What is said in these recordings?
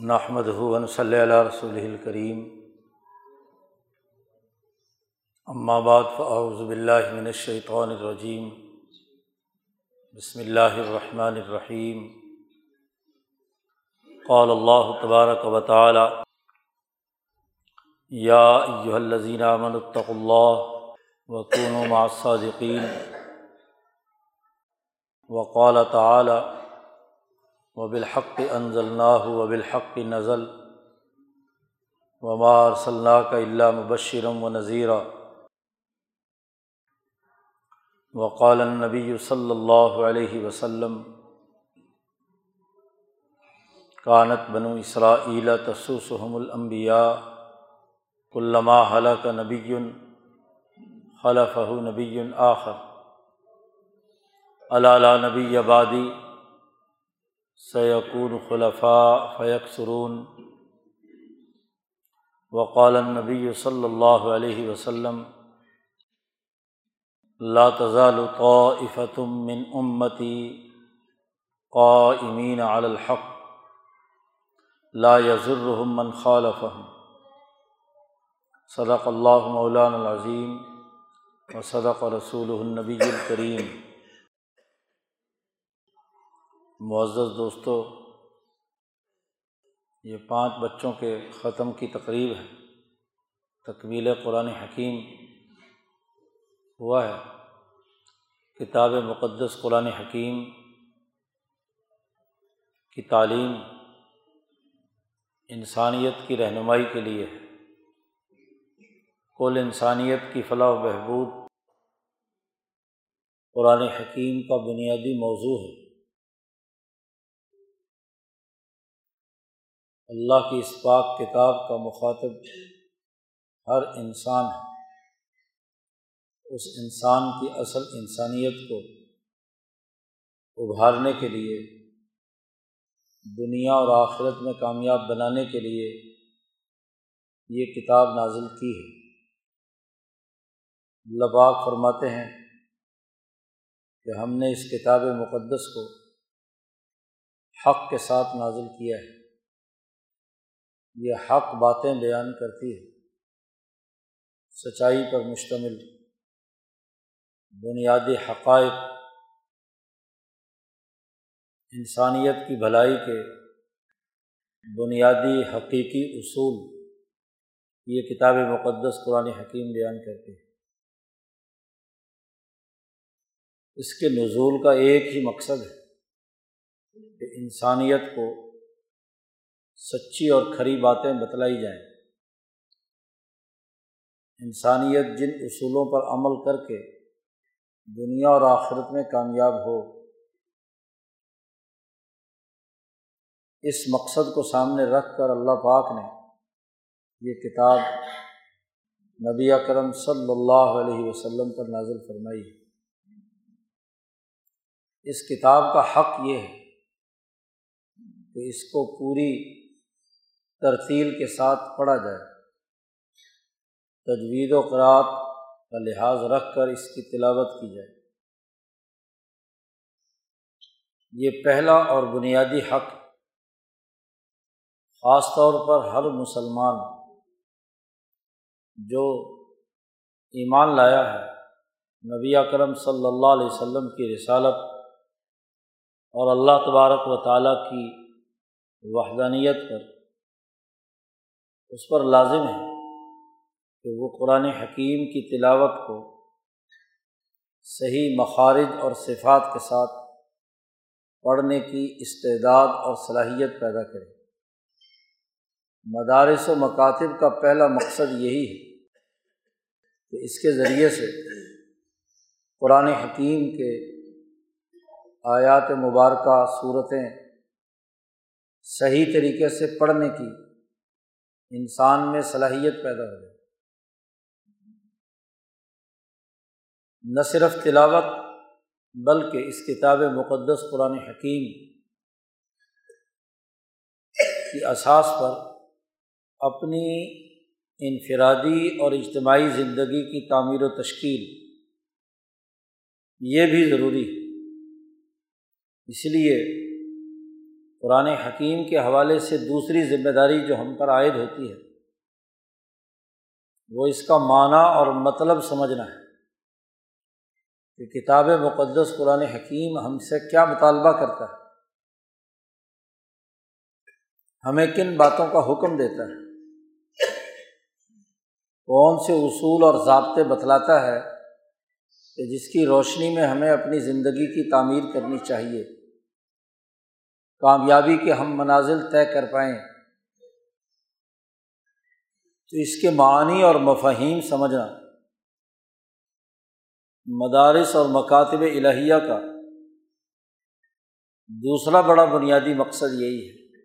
نحمد ہُون صلی اللہ رسول الکریم بعد فاعوذ باللہ من الشیطان الرجیم بسم اللہ الرحمن الرحیم قال اللہ تبارک و تعالی یا ایہا الذین آمنوا اتقوا اللہ وکونوا مع الصادقین وقال تعالی و بالحق انضلناہ و بالحق نزل ومار صلاح کا اللہ مبشرم و نذیرہ وقال النبی صلی اللہ علیہ وسلم کانت بنو اسرائیل تسوسحم الانبیاء علامہ حلق نبی خلف نبی آخر علالہ نبی آبادی سیقون خلفاء فیق سرون وقال النبی صلی اللہ علیہ وسلم، لا تزال طائفة من امتی قائمین علی الحق، لا يضرهم من خالفهم. صدق اللہ مولان العظیم و صدق رسول النبی الکریم معزز دوستوں یہ پانچ بچوں کے ختم کی تقریب ہے۔ تکمیل قرآن حکیم ہوا ہے۔ کتاب مقدس قرآن حکیم کی تعلیم انسانیت کی رہنمائی کے لیے ہے۔ کل انسانیت کی فلاح و بہبود قرآن حکیم کا بنیادی موضوع ہے۔ اللہ کی اس پاک کتاب کا مخاطب ہر انسان ہے۔ اس انسان کی اصل انسانیت کو ابھارنے کے لیے، دنیا اور آخرت میں کامیاب بنانے کے لیے یہ کتاب نازل کی ہے۔ لباغ فرماتے ہیں کہ ہم نے اس کتاب مقدس کو حق کے ساتھ نازل کیا ہے۔ یہ حق باتیں بیان کرتی ہے۔ سچائی پر مشتمل بنیادی حقائق انسانیت کی بھلائی کے بنیادی حقیقی اصول یہ کتاب مقدس قرآن حکیم بیان کرتی ہے اس کے نزول کا ایک ہی مقصد ہے کہ انسانیت کو سچی اور کھری باتیں بتلائی جائیں۔ انسانیت جن اصولوں پر عمل کر کے دنیا اور آخرت میں کامیاب ہو، اس مقصد کو سامنے رکھ کر اللہ پاک نے یہ کتاب نبی اکرم صلی اللہ علیہ وسلم پر نازل فرمائی اس کتاب کا حق یہ ہے کہ اس کو پوری ترتیل کے ساتھ پڑھا جائے۔ تجوید و قرآت کا لحاظ رکھ کر اس کی تلاوت کی جائے۔ یہ پہلا اور بنیادی حق خاص طور پر ہر مسلمان جو ایمان لایا ہے، نبی اکرم صلی اللہ علیہ وسلم کی رسالت اور اللہ تبارک و تعالیٰ کی وحدانیت پر اس پر لازم ہے کہ وہ قرآن حکیم کی تلاوت کو صحیح مخارج اور صفات کے ساتھ پڑھنے کی استعداد اور صلاحیت پیدا کرے۔ مدارس و مکاتب کا پہلا مقصد یہی ہے کہ اس کے ذریعے سے قرآن حکیم کے آیات مبارکہ، صورتیں صحیح طریقے سے پڑھنے کی انسان میں صلاحیت پیدا ہو جائے۔ نہ صرف تلاوت بلکہ اس کتاب مقدس قرآن حکیم کی اساس پر اپنی انفرادی اور اجتماعی زندگی کی تعمیر و تشکیل یہ بھی ضروری ہے۔ اس لیے قرآن حکیم کے حوالے سے دوسری ذمہ داری جو ہم پر عائد ہوتی ہے، وہ اس کا معنی اور مطلب سمجھنا ہے کہ کتاب مقدس قرآن حکیم ہم سے کیا مطالبہ کرتا ہے۔ ہمیں کن باتوں کا حکم دیتا ہے؟ کون سے اصول اور ضابطے بتلاتا ہے کہ جس کی روشنی میں ہمیں اپنی زندگی کی تعمیر کرنی چاہیے؟ کامیابی کے ہم منازل طے کر پائیں۔ تو اس کے معنی اور مفہیم سمجھنا۔ مدارس اور مکاتب الہیہ کا۔ دوسرا بڑا بنیادی مقصد یہی ہے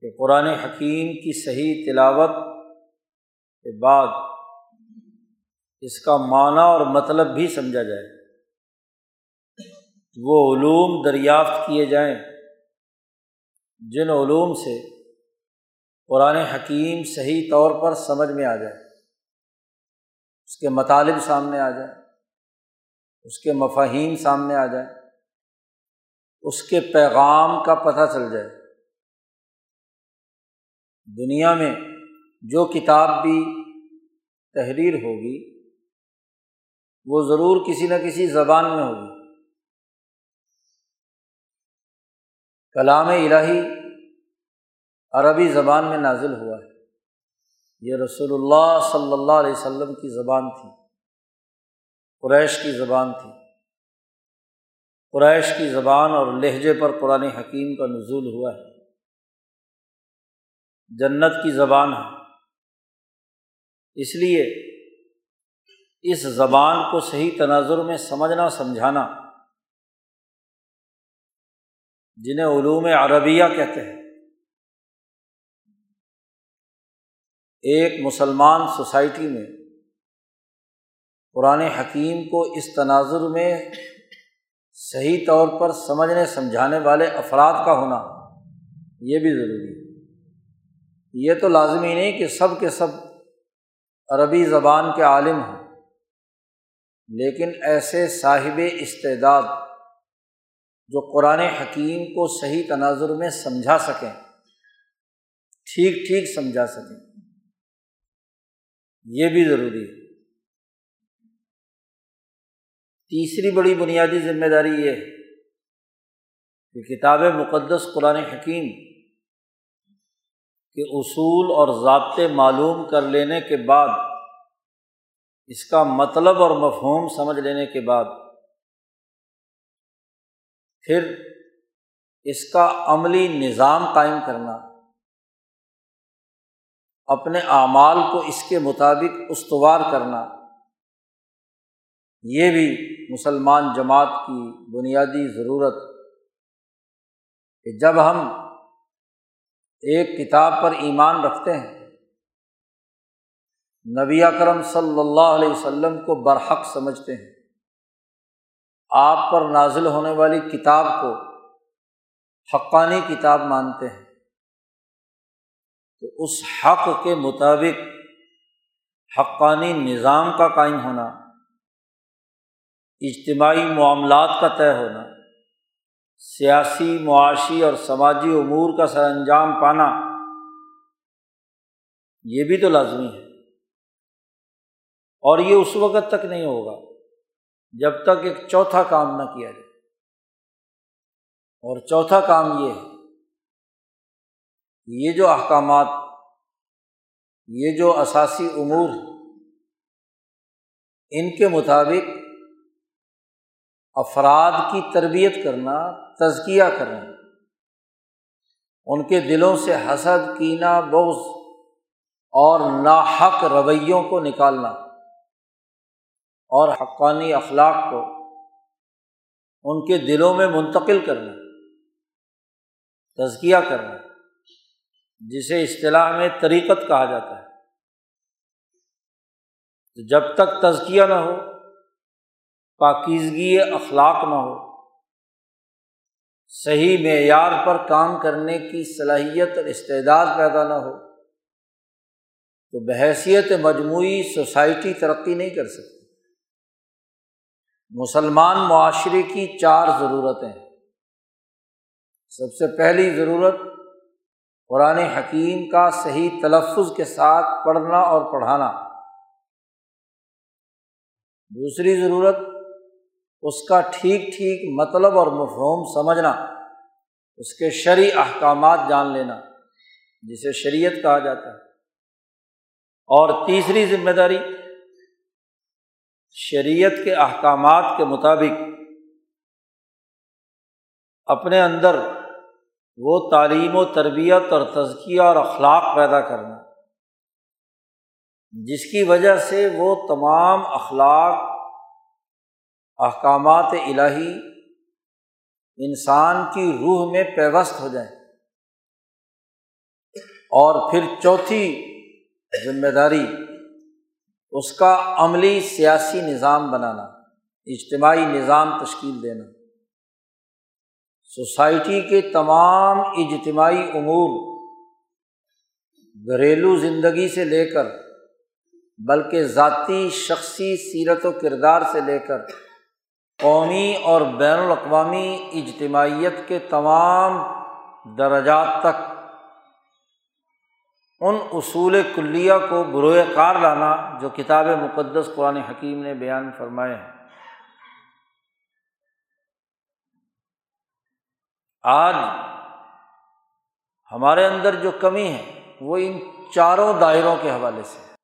کہ قرآن حکیم کی صحیح تلاوت کے بعد اس کا معنی اور مطلب بھی سمجھا جائے۔ وہ علوم دریافت کیے جائیں۔ جن علوم سے قرآن حکیم صحیح طور پر سمجھ میں آ جائے، اس کے مطالب سامنے آ جائیں اس کے مفاہین سامنے آ جائیں اس کے پیغام کا پتہ چل جائے۔ دنیا میں جو کتاب بھی تحریر ہوگی، وہ ضرور کسی نہ کسی زبان میں ہوگی۔ کلام الہی عربی زبان میں نازل ہوا ہے۔ یہ رسول اللہ صلی اللہ علیہ وسلم کی زبان تھی۔ قریش کی زبان تھی۔ قریش کی زبان اور لہجے پر قرآن حکیم کا نزول ہوا ہے۔ جنت کی زبان ہے۔ اس لیے اس زبان کو صحیح تناظر میں سمجھنا، سمجھانا جنہیں علوم عربیہ کہتے ہیں۔ ایک مسلمان سوسائٹی میں قرآن حکیم کو اس تناظر میں صحیح طور پر سمجھنے، سمجھانے والے افراد کا ہونا یہ بھی ضروری ہے۔ یہ تو لازمی نہیں کہ سب کے سب عربی زبان کے عالم ہوں، لیکن ایسے صاحب استعداد جو قرآن حکیم کو صحیح تناظر میں سمجھا سکیں۔ ٹھیک ٹھیک سمجھا سکیں۔ یہ بھی ضروری ہے۔ تیسری بڑی بنیادی ذمہ داری یہ ہے کہ کتاب مقدس قرآن حکیم کے اصول اور ضابطے معلوم کر لینے کے بعد، اس کا مطلب اور مفہوم سمجھ لینے کے بعد پھر اس کا عملی نظام قائم کرنا، اپنے اعمال کو اس کے مطابق استوار کرنا، یہ بھی مسلمان جماعت کی بنیادی ضرورت کہ جب ہم ایک کتاب پر ایمان رکھتے ہیں، نبی اکرم صلی اللہ علیہ وسلم کو برحق سمجھتے ہیں۔ آپ پر نازل ہونے والی کتاب کو حقانی کتاب مانتے ہیں۔ تو اس حق کے مطابق حقانی نظام کا قائم ہونا، اجتماعی معاملات کا طے ہونا، سیاسی، معاشی اور سماجی امور کا سر انجام پانا، یہ بھی تو لازمی ہے۔ اور یہ اس وقت تک نہیں ہوگا۔ جب تک ایک چوتھا کام نہ کیا جائے۔ اور چوتھا کام یہ ہے یہ جو احکامات، یہ جو اثاثی امور، ان کے مطابق افراد کی تربیت کرنا، تزکیہ کرنا، ان کے دلوں سے حسد، کینہ، بغض اور ناحق رویوں کو نکالنا۔ اور حقانی اخلاق کو ان کے دلوں میں منتقل کرنا، تزکیہ کرنا، جسے اصطلاح میں طریقت کہا جاتا ہے۔ جب تک تزکیہ نہ ہو، پاکیزگی اخلاق نہ ہو، صحیح معیار پر کام کرنے کی صلاحیت اور استعداد پیدا نہ ہو، تو بحیثیت مجموعی سوسائٹی ترقی نہیں کر سکتی۔ مسلمان معاشرے کی چار ضرورتیں سب سے پہلی ضرورت، قرآن حکیم کا صحیح تلفظ کے ساتھ پڑھنا اور پڑھانا۔ دوسری ضرورت، اس کا ٹھیک ٹھیک مطلب اور مفہوم سمجھنا۔ اس کے شرعی احکامات جان لینا، جسے شریعت کہا جاتا ہے۔ اور تیسری ذمہ داری شریعت کے احکامات کے مطابق اپنے اندر وہ تعلیم و تربیت اور تزکیہ اور اخلاق پیدا کرنا، جس کی وجہ سے وہ تمام اخلاق، احکامات الہی انسان کی روح میں پیوست ہو جائیں۔ اور پھر چوتھی ذمہ داری اس کا عملی سیاسی نظام بنانا، اجتماعی نظام تشکیل دینا۔ سوسائٹی کے تمام اجتماعی امور گھریلو زندگی سے لے کر، بلکہ ذاتی شخصی سیرت و کردار سے لے کر، قومی اور بین الاقوامی اجتماعیت کے تمام درجات تک ان اصول کلیہ کو بروئے کار لانا جو کتاب مقدس قرآن حکیم نے بیان فرمائے ہیں۔ آج ہمارے اندر جو کمی ہے، وہ ان چاروں دائروں کے حوالے سے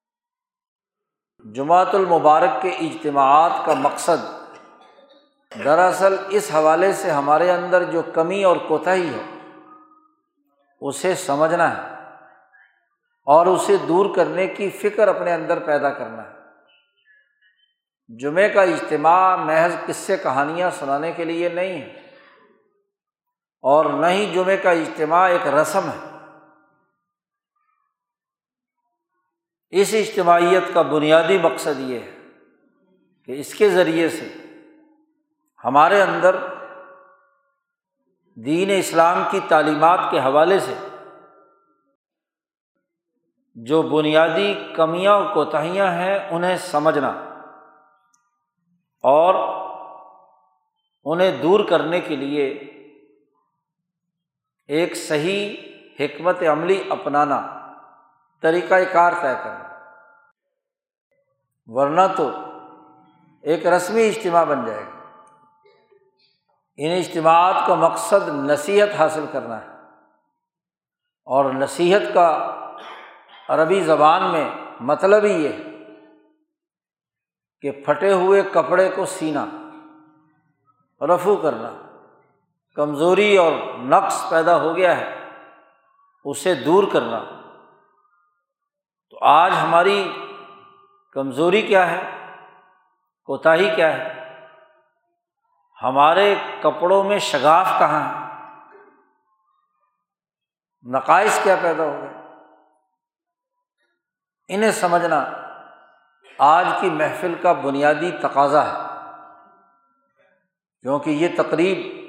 جماعت المبارک کے اجتماعات کا مقصد دراصل اس حوالے سے ہمارے اندر جو کمی اور کوتاہی ہے، اسے سمجھنا ہے۔ اور اسے دور کرنے کی فکر اپنے اندر پیدا کرنا ہے۔ جمعے کا اجتماع محض قصے کہانیاں سنانے کے لیے نہیں ہے۔ اور نہ ہی جمعے کا اجتماع ایک رسم ہے۔ اس اجتماعیت کا بنیادی مقصد یہ ہے کہ اس کے ذریعے سے ہمارے اندر دین اسلام کی تعلیمات کے حوالے سے جو بنیادی کمیاں اور کوتاہیاں ہیں انہیں سمجھنا اور انہیں دور کرنے کے لیے ایک صحیح حکمت عملی اپنانا طریقۂ کار طے کرنا۔ ورنہ تو ایک رسمی اجتماع بن جائے گا ان اجتماعات کا مقصد نصیحت حاصل کرنا ہے اور نصیحت کا عربی زبان میں مطلب ہی یہ کہ پھٹے ہوئے کپڑے کو سینا رفو کرنا، کمزوری اور نقص پیدا ہو گیا ہے، اسے دور کرنا۔ تو آج ہماری کمزوری کیا ہے؟ کوتاہی کیا ہے؟ ہمارے کپڑوں میں شگاف کہاں ہے؟ نقائص کیا پیدا ہو گئے؟ انہیں سمجھنا آج کی محفل کا بنیادی تقاضا ہے۔ کیونکہ یہ تقریب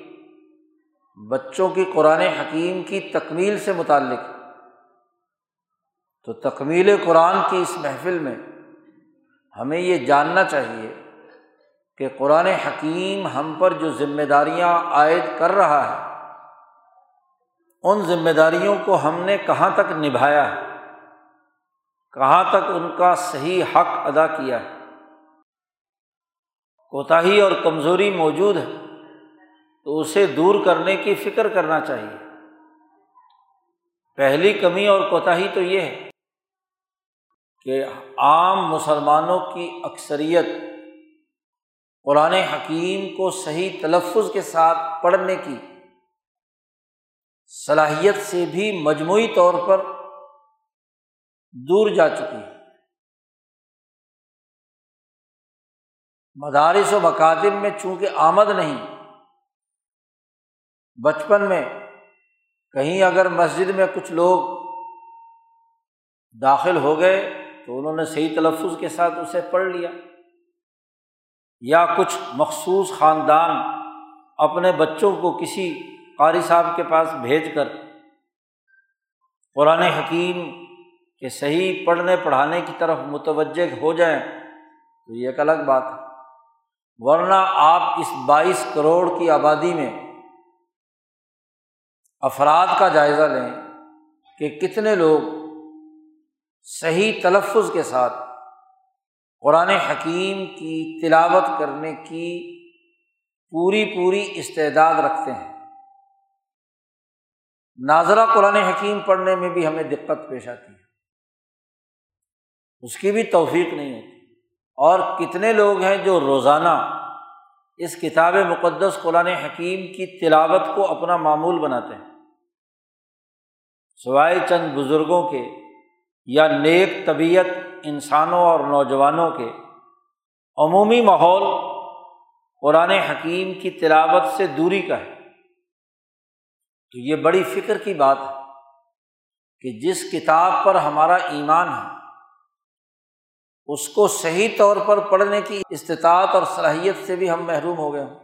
بچوں کی قرآن حکیم کی تکمیل سے متعلق تو تکمیل قرآن کی اس محفل میں ہمیں یہ جاننا چاہیے کہ قرآن حکیم ہم پر جو ذمہ داریاں عائد کر رہا ہے، ان ذمہ داریوں کو ہم نے کہاں تک نبھایا ہے؟ کہاں تک ان کا صحیح حق ادا کیا ہے۔ کوتاہی اور کمزوری موجود ہے، تو اسے دور کرنے کی فکر کرنا چاہیے۔ پہلی کمی اور کوتاہی تو یہ ہے کہ عام مسلمانوں کی اکثریت قرآن حکیم کو صحیح تلفظ کے ساتھ پڑھنے کی صلاحیت سے بھی مجموعی طور پر دور جا چکی ہے۔ مدارس و مکاتب میں چونکہ آمد نہیں، بچپن میں کہیں اگر مسجد میں کچھ لوگ داخل ہو گئے تو انہوں نے صحیح تلفظ کے ساتھ اسے پڑھ لیا۔ یا کچھ مخصوص خاندان اپنے بچوں کو کسی قاری صاحب کے پاس بھیج کر قرآن حکیم کے صحیح پڑھنے پڑھانے کی طرف متوجہ ہو جائیں تو یہ ایک الگ بات ہے۔ ورنہ آپ اس بائیس کروڑ کی آبادی میں افراد کا جائزہ لیں کہ کتنے لوگ صحیح تلفظ کے ساتھ قرآن حکیم کی تلاوت کرنے کی پوری پوری استعداد رکھتے ہیں۔ ناظرہ قرآن حکیم پڑھنے میں بھی ہمیں دقت پیش آتی ہے۔ اس کی بھی توفیق نہیں ہوتی۔ اور کتنے لوگ ہیں جو روزانہ اس کتاب مقدس قرآن حکیم کی تلاوت کو اپنا معمول بناتے ہیں۔ سوائے چند بزرگوں کے یا نیک طبیعت انسانوں اور نوجوانوں کے، عمومی ماحول قرآن حکیم کی تلاوت سے دوری کا ہے۔ تو یہ بڑی فکر کی بات ہے کہ جس کتاب پر ہمارا ایمان ہے اس کو صحیح طور پر پڑھنے کی استطاعت اور صلاحیت سے بھی ہم محروم ہو گئے ہوں۔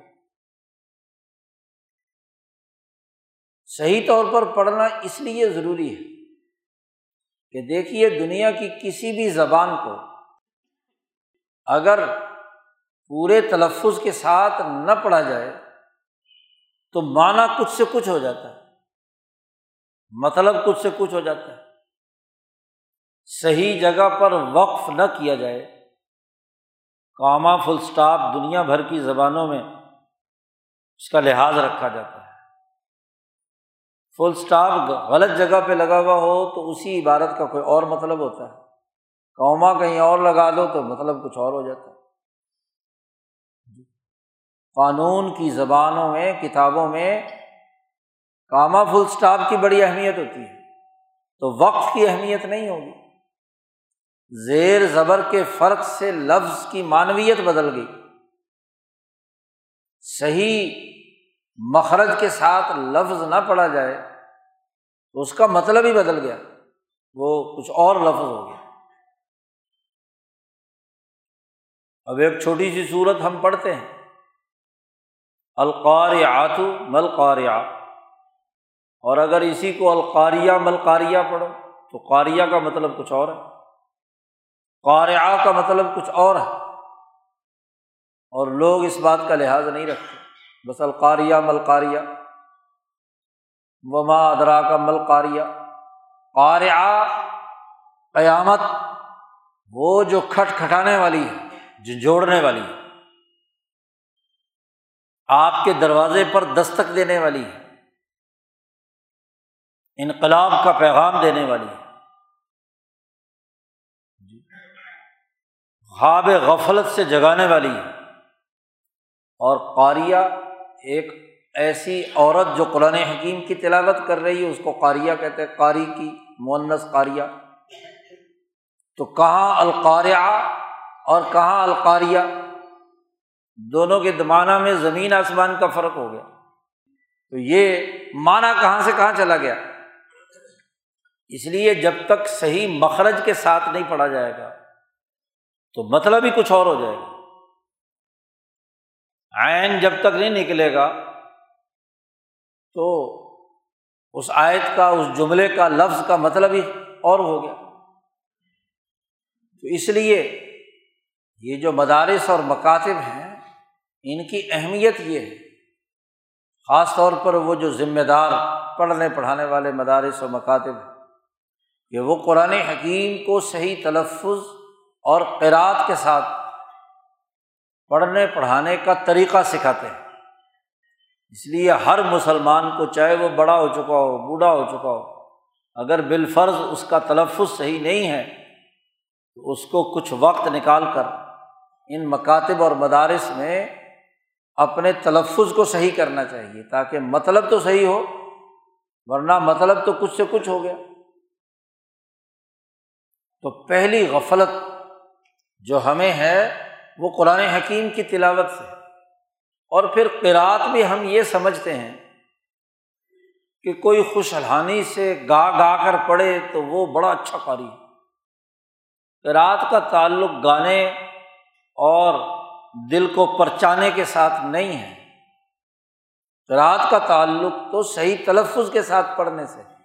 صحیح طور پر پڑھنا اس لیے ضروری ہے کہ دیکھیے دنیا کی کسی بھی زبان کو اگر پورے تلفظ کے ساتھ نہ پڑھا جائے تو معنی کچھ سے کچھ ہو جاتا ہے مطلب کچھ سے کچھ ہو جاتا ہے۔ صحیح جگہ پر وقف نہ کیا جائے۔ کاما فل اسٹاپ دنیا بھر کی زبانوں میں اس کا لحاظ رکھا جاتا ہے۔ فل اسٹاپ غلط جگہ پہ لگا ہوا ہو تو اسی عبارت کا کوئی اور مطلب ہوتا ہے۔ قوما کہیں اور لگا دو تو مطلب کچھ اور ہو جاتا ہے۔ قانون کی زبانوں میں، کتابوں میں کاما فل اسٹاپ کی بڑی اہمیت ہوتی ہے۔ تو وقت کی اہمیت نہیں ہوگی۔ زیر زبر کے فرق سے لفظ کی معنویت بدل گئی۔ صحیح مخرج کے ساتھ لفظ نہ پڑھا جائے تو اس کا مطلب ہی بدل گیا، وہ کچھ اور لفظ ہو گیا۔ اب ایک چھوٹی سی صورت ہم پڑھتے ہیں۔ القار آتو اور اگر اسی کو القاریہ ملقاریہ پڑھو تو قاریہ کا مطلب کچھ اور ہے۔ قاریہ کا مطلب کچھ اور ہے۔ اور لوگ اس بات کا لحاظ نہیں رکھتے۔ بس القاریہ ملقاریہ وما ادرا کا ملقاریہ قاریہ قیامت وہ جو کھٹ کھٹانے والی ہے جھنجھوڑنے والی ہے۔ آپ کے دروازے پر دستک دینے والی ہے۔ انقلاب کا پیغام دینے والی ہے۔ خواب غفلت سے جگانے والی ہے اور قاریہ ایک ایسی عورت جو قرآن حکیم کی تلاوت کر رہی ہے، اس کو قاریہ کہتے ہیں، قاری کی مونس قاریہ۔ تو کہاں القاریہ اور کہاں القاریہ؟ دونوں کے دمانہ میں زمین آسمان کا فرق ہو گیا۔ تو یہ معنی کہاں سے کہاں چلا گیا؟ اس لیے جب تک صحیح مخرج کے ساتھ نہیں پڑھا جائے گا تو مطلب ہی کچھ اور ہو جائے گا۔ عین جب تک نہیں نکلے گا، تو اس آیت کا، اس جملے کا لفظ کا مطلب ہی اور ہو گیا۔ تو اس لیے یہ جو مدارس اور مکاتب ہیں، ان کی اہمیت یہ ہے۔ خاص طور پر وہ جو ذمہ دار پڑھنے، پڑھانے والے مدارس و مکاتب کہ وہ قرآن حکیم کو صحیح تلفظ اور قرأت کے ساتھ پڑھنے پڑھانے کا طریقہ سکھاتے ہیں۔ اس لیے ہر مسلمان کو چاہے وہ بڑا ہو چکا ہو، بوڑھا ہو چکا ہو، اگر بالفرض اس کا تلفظ صحیح نہیں ہے، تو اس کو کچھ وقت نکال کر ان مکاتب اور مدارس میں اپنے تلفظ کو صحیح کرنا چاہیے، تاکہ مطلب تو صحیح ہو، ورنہ مطلب تو کچھ سے کچھ ہو گیا۔ تو پہلی غفلت جو ہمیں ہے، وہ قرآن حکیم کی تلاوت سے۔ اور پھر قرأت بھی ہم یہ سمجھتے ہیں کہ کوئی خوش الحانی سے گا گا کر پڑھے تو وہ بڑا اچھا قاری ہے۔ قرأت کا تعلق گانے اور دل کو پرچانے کے ساتھ نہیں ہے۔ قرأت کا تعلق تو صحیح تلفظ کے ساتھ پڑھنے سے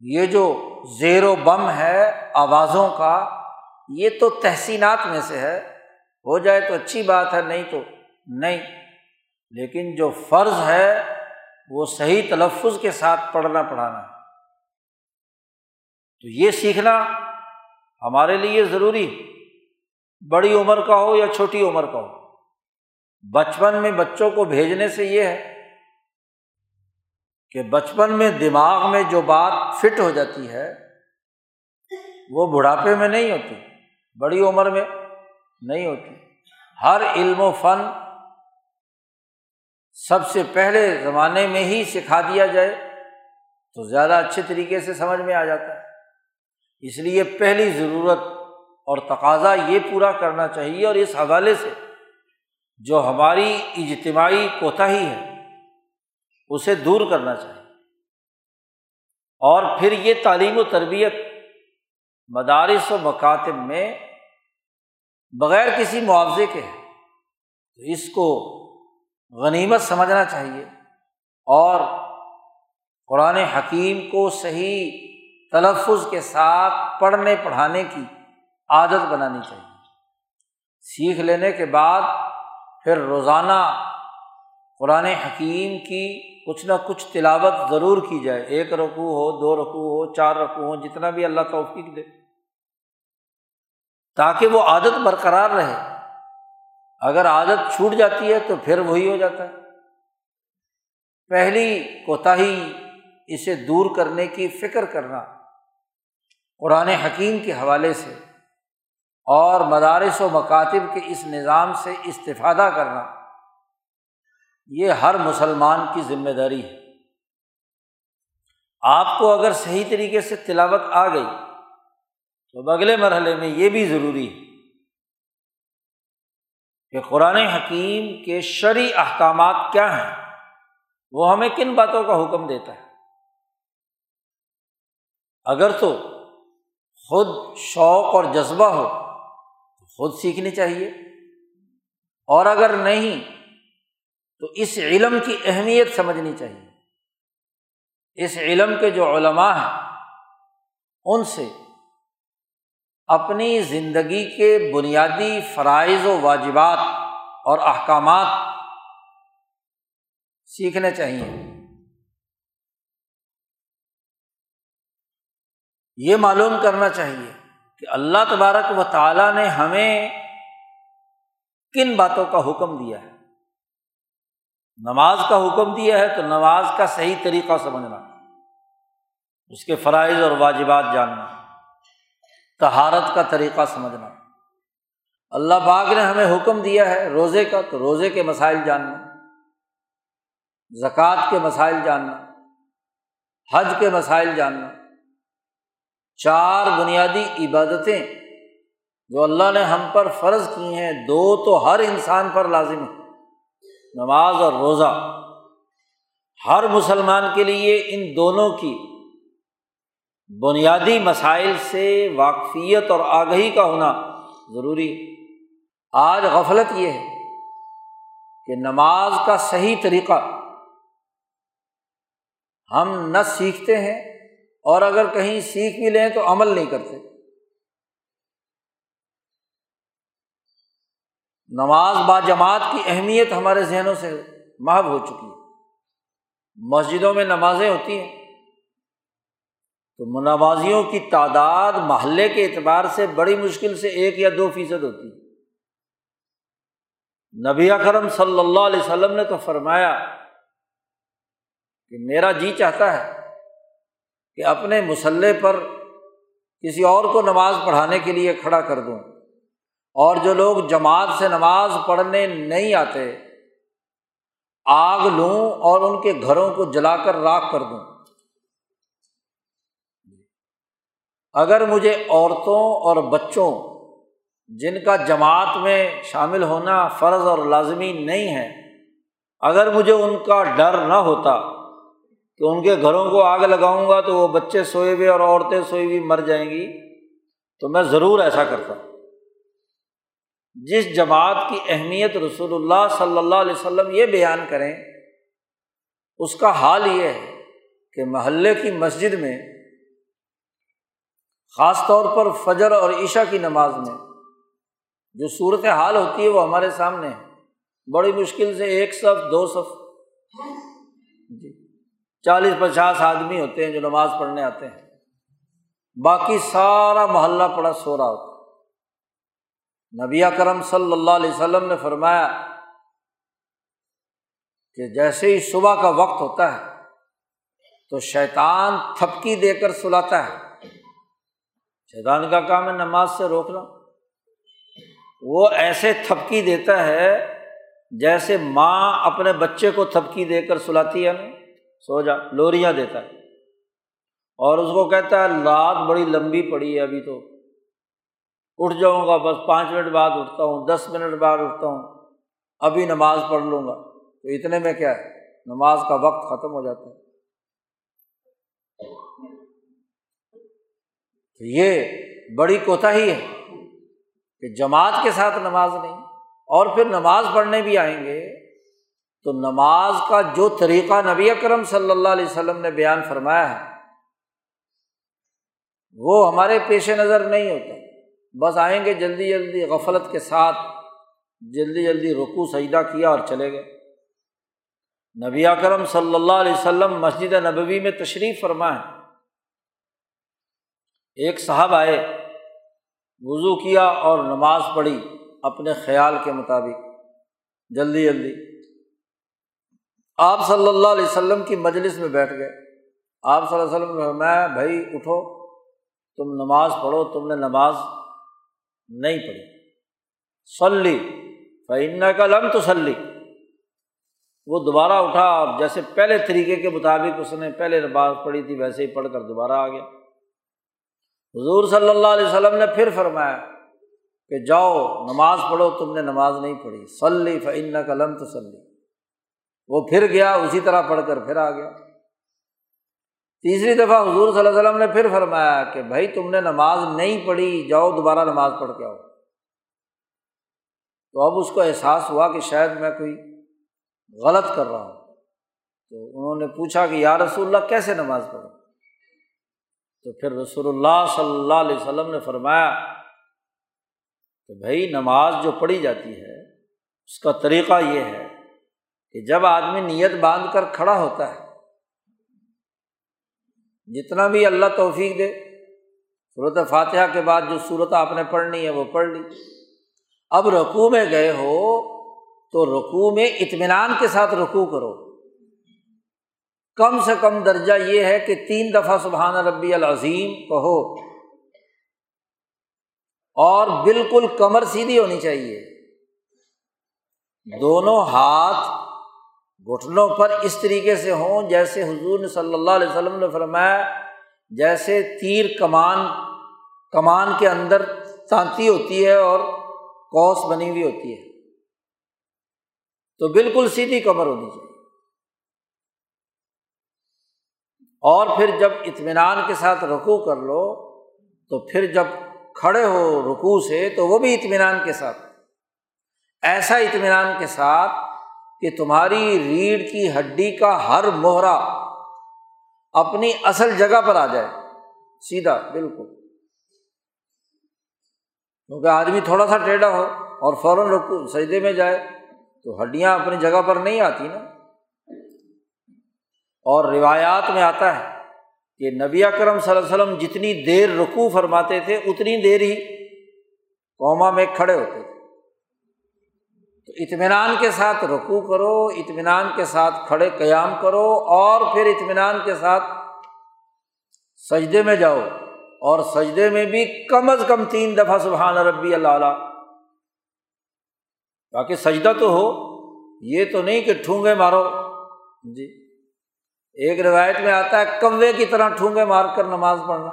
یہ جو زیر و بم ہے آوازوں کا، یہ تو تحسینات میں سے ہے۔ ہو جائے تو اچھی بات ہے، نہیں تو نہیں۔ لیکن جو فرض ہے، وہ صحیح تلفظ کے ساتھ پڑھنا، پڑھانا۔ ہے تو یہ سیکھنا ہمارے لیے ضروری بڑی عمر کا ہو یا چھوٹی عمر کا ہو۔ بچپن میں بچوں کو بھیجنے سے یہ ہے کہ بچپن میں دماغ میں جو بات فٹ ہو جاتی ہے، وہ بڑھاپے میں نہیں ہوتی، بڑی عمر میں نہیں ہوتی۔ ہر علم و فن سب سے پہلے زمانے میں ہی سکھا دیا جائے تو زیادہ اچھے طریقے سے سمجھ میں آ جاتا ہے۔ اس لیے پہلی ضرورت اور تقاضا یہ پورا کرنا چاہیے اور اس حوالے سے جو ہماری اجتماعی کوتاہی ہے اسے دور کرنا چاہیے۔ اور پھر یہ تعلیم و تربیت مدارس و مکاتب میں بغیر کسی معاوضے کے ہے۔ تو اس کو غنیمت سمجھنا چاہیے اور قرآن حکیم کو صحیح تلفظ کے ساتھ پڑھنے، پڑھانے کی عادت بنانی چاہیے۔ سیکھ لینے کے بعد پھر روزانہ قرآن حکیم کی کچھ نہ کچھ تلاوت ضرور کی جائے، ایک رقو ہو، دو رقو ہو، چار رقو ہو، جتنا بھی اللہ توفیق دے۔ تاکہ وہ عادت برقرار رہے۔ اگر عادت چھوٹ جاتی ہے تو پھر وہی ہو جاتا ہے۔ پہلی کوتاہی، اسے دور کرنے کی فکر کرنا، قرآن حکیم کے حوالے سے اور مدارس و مکاتب کے اس نظام سے استفادہ کرنا۔ یہ ہر مسلمان کی ذمہ داری ہے۔ آپ کو اگر صحیح طریقے سے تلاوت آ گئی تو اگلے مرحلے میں یہ بھی ضروری ہے کہ قرآن حکیم کے شرعی احکامات کیا ہیں، وہ ہمیں کن باتوں کا حکم دیتا ہے۔ اگر تو خود شوق اور جذبہ ہو تو خود سیکھنی چاہیے اور اگر نہیں تو اس علم کی اہمیت سمجھنی چاہیے۔ اس علم کے جو علماء ہیں، ان سے اپنی زندگی کے بنیادی فرائض و واجبات اور احکامات سیکھنے چاہیے۔ یہ معلوم کرنا چاہیے کہ اللہ تبارک و تعالیٰ نے ہمیں کن باتوں کا حکم دیا ہے۔ نماز کا حکم دیا ہے تو نماز کا صحیح طریقہ سمجھنا، اس کے فرائض اور واجبات جاننا تہارت کا طریقہ سمجھنا۔ اللہ باغ نے ہمیں حکم دیا ہے روزے کا تو روزے کے مسائل جاننا، زکوٰۃ کے مسائل جاننا، حج کے مسائل جاننا۔ چار بنیادی عبادتیں جو اللہ نے ہم پر فرض کی ہیں، دو تو ہر انسان پر لازم ہے نماز اور روزہ ہر مسلمان کے لیے ان دونوں کی بنیادی مسائل سے واقفیت اور آگہی کا ہونا ضروری آج غفلت یہ ہے کہ نماز کا صحیح طریقہ ہم نہ سیکھتے ہیں اور اگر کہیں سیکھ بھی لیں تو عمل نہیں کرتے۔ نماز با جماعت کی اہمیت ہمارے ذہنوں سے محب ہو چکی ہے۔ مسجدوں میں نمازیں ہوتی ہیں۔ تو نمازیوں کی تعداد محلے کے اعتبار سے بڑی مشکل سے ایک یا دو فیصد ہوتی ہے۔ نبی اکرم صلی اللہ علیہ وسلم نے تو فرمایا کہ میرا جی چاہتا ہے کہ اپنے مسلح پر کسی اور کو نماز پڑھانے کے لیے کھڑا کر دوں۔ اور جو لوگ جماعت سے نماز پڑھنے نہیں آتے، آگ لوں اور ان کے گھروں کو جلا کر راکھ کر دوں۔ اگر مجھے عورتوں اور بچوں جن کا جماعت میں شامل ہونا فرض اور لازمی نہیں ہے، اگر مجھے ان کا ڈر نہ ہوتا کہ ان کے گھروں کو آگ لگاؤں گا تو وہ بچے سوئے ہوئے اور عورتیں سوئی ہوئی مر جائیں گی، تو میں ضرور ایسا کرتا ہوں۔ جس جماعت کی اہمیت رسول اللہ صلی اللہ علیہ وسلم یہ بیان کریں، اس کا حال یہ ہے کہ محلے کی مسجد میں، خاص طور پر فجر اور عشا کی نماز میں، جو صورت حال ہوتی ہے وہ ہمارے سامنے ہے۔ بڑی مشکل سے ایک صف، دو صف جی چالیس، پچاس آدمی ہوتے ہیں جو نماز پڑھنے آتے ہیں۔ باقی سارا محلہ پڑا سو رہا ہوتا نبی کرم صلی اللہ علیہ وسلم نے فرمایا کہ جیسے ہی صبح کا وقت ہوتا ہے تو شیطان تھپکی دے کر سلاتا ہے۔ شیطان کا کام ہے نماز سے روکنا۔ وہ ایسے تھپکی دیتا ہے جیسے ماں اپنے بچے کو تھپکی دے کر سلاتی ہے نا۔ سو جا، لوریاں دیتا ہے۔ اور اس کو کہتا ہے رات بڑی لمبی پڑی ہے ابھی تو۔ اٹھ جاؤں گا، بس پانچ منٹ بعد اٹھتا ہوں، دس منٹ بعد اٹھتا ہوں، ابھی نماز پڑھ لوں گا۔ تو اتنے میں کیا ہے؟ نماز کا وقت ختم ہو جاتا ہے۔ تو یہ بڑی کوتا ہی ہے کہ جماعت کے ساتھ نماز نہیں، اور پھر نماز پڑھنے بھی آئیں گے، تو نماز کا جو طریقہ نبی اکرم صلی اللہ علیہ وسلم نے بیان فرمایا ہے، وہ ہمارے پیش نظر نہیں ہوتا۔ بس آئیں گے جلدی جلدی غفلت کے ساتھ، جلدی جلدی رکو سجدہ کیا اور چلے گئے۔ نبی اکرم صلی اللہ علیہ وسلم مسجد نبوی میں تشریف فرمائے۔ ایک صاحب آئے، وضو کیا اور نماز پڑھی اپنے خیال کے مطابق۔ جلدی جلدی۔ آپ صلی اللہ علیہ وسلم کی مجلس میں بیٹھ گئے۔ آپ صلی اللہ علیہ وسلم میں بھائی اٹھو، تم نماز پڑھو، تم نے نماز نہیں پڑھی۔ سلی فعن کا لم تو سلی وہ دوبارہ اٹھا جیسے پہلے طریقے کے مطابق اس نے پہلے نماز پڑھی تھی، ویسے ہی پڑھ کر دوبارہ آ گیا۔ حضور صلی اللہ علیہ وسلم نے پھر فرمایا کہ جاؤ، نماز پڑھو، تم نے نماز نہیں پڑھی۔ سلی فعن کا لم تسلی وہ پھر گیا، اسی طرح پڑھ کر پھر آ گیا۔ تیسری دفعہ حضور صلی اللہ علیہ وسلم نے پھر فرمایا کہ بھائی تم نے نماز نہیں پڑھی، جاؤ دوبارہ نماز پڑھ کے آؤ۔ تو اب اس کو احساس ہوا کہ شاید میں کوئی غلط کر رہا ہوں۔ تو انہوں نے پوچھا کہ یا رسول اللہ کیسے نماز پڑھو؟ تو پھر رسول اللہ صلی اللہ علیہ وسلم نے فرمایا کہ بھائی نماز جو پڑھی جاتی ہے، اس کا طریقہ یہ ہے کہ جب آدمی نیت باندھ کر کھڑا ہوتا ہے جتنا بھی اللہ توفیق دے صورت فاتحہ کے بعد جو صورت آپ نے پڑھنی ہے وہ پڑھ لی۔ اب رقو میں گئے ہو تو رقو میں اطمینان کے ساتھ رقو کرو۔ کم سے کم درجہ یہ ہے کہ تین دفعہ سبحان ربی العظیم کہو۔ اور بالکل کمر سیدھی ہونی چاہیے۔ دونوں ہاتھ گھٹنوں پر اس طریقے سے ہوں جیسے حضور صلی اللہ علیہ وسلم نے فرمایا، جیسے تیر کمان کمان کے اندر تانتی ہوتی ہے اور کوس بنی ہوئی ہوتی ہے۔ تو بالکل سیدھی کمر ہونی چاہیے۔ اور پھر جب اطمینان کے ساتھ رکو کر لو، تو پھر جب کھڑے ہو رکو سے، تو وہ بھی اطمینان کے ساتھ۔ ایسا اطمینان کے ساتھ کہ تمہاری ریڑھ کی ہڈی کا ہر موہرا اپنی اصل جگہ پر آ جائے۔ سیدھا، بالکل۔ کیونکہ آدمی تھوڑا سا ٹیڑھا ہو اور فوراً رکو، سجدے میں جائے، تو ہڈیاں اپنی جگہ پر نہیں آتی نا۔ اور روایات میں آتا ہے کہ نبی کرم صلی اللہ علیہ وسلم جتنی دیر رکو فرماتے تھے، اتنی دیر ہی قوما میں کھڑے ہوتے تھے۔ تو اطمینان کے ساتھ رکو کرو، اطمینان کے ساتھ کھڑے قیام کرو اور پھر اطمینان کے ساتھ سجدے میں جاؤ اور سجدے میں بھی کم از کم تین دفعہ سبحان ربی اللہ باقی سجدہ تو ہو، یہ تو نہیں کہ ٹھونگے مارو۔ جی۔ ایک روایت میں آتا ہے، کوے کی طرح ٹھونگے مار کر نماز پڑھنا۔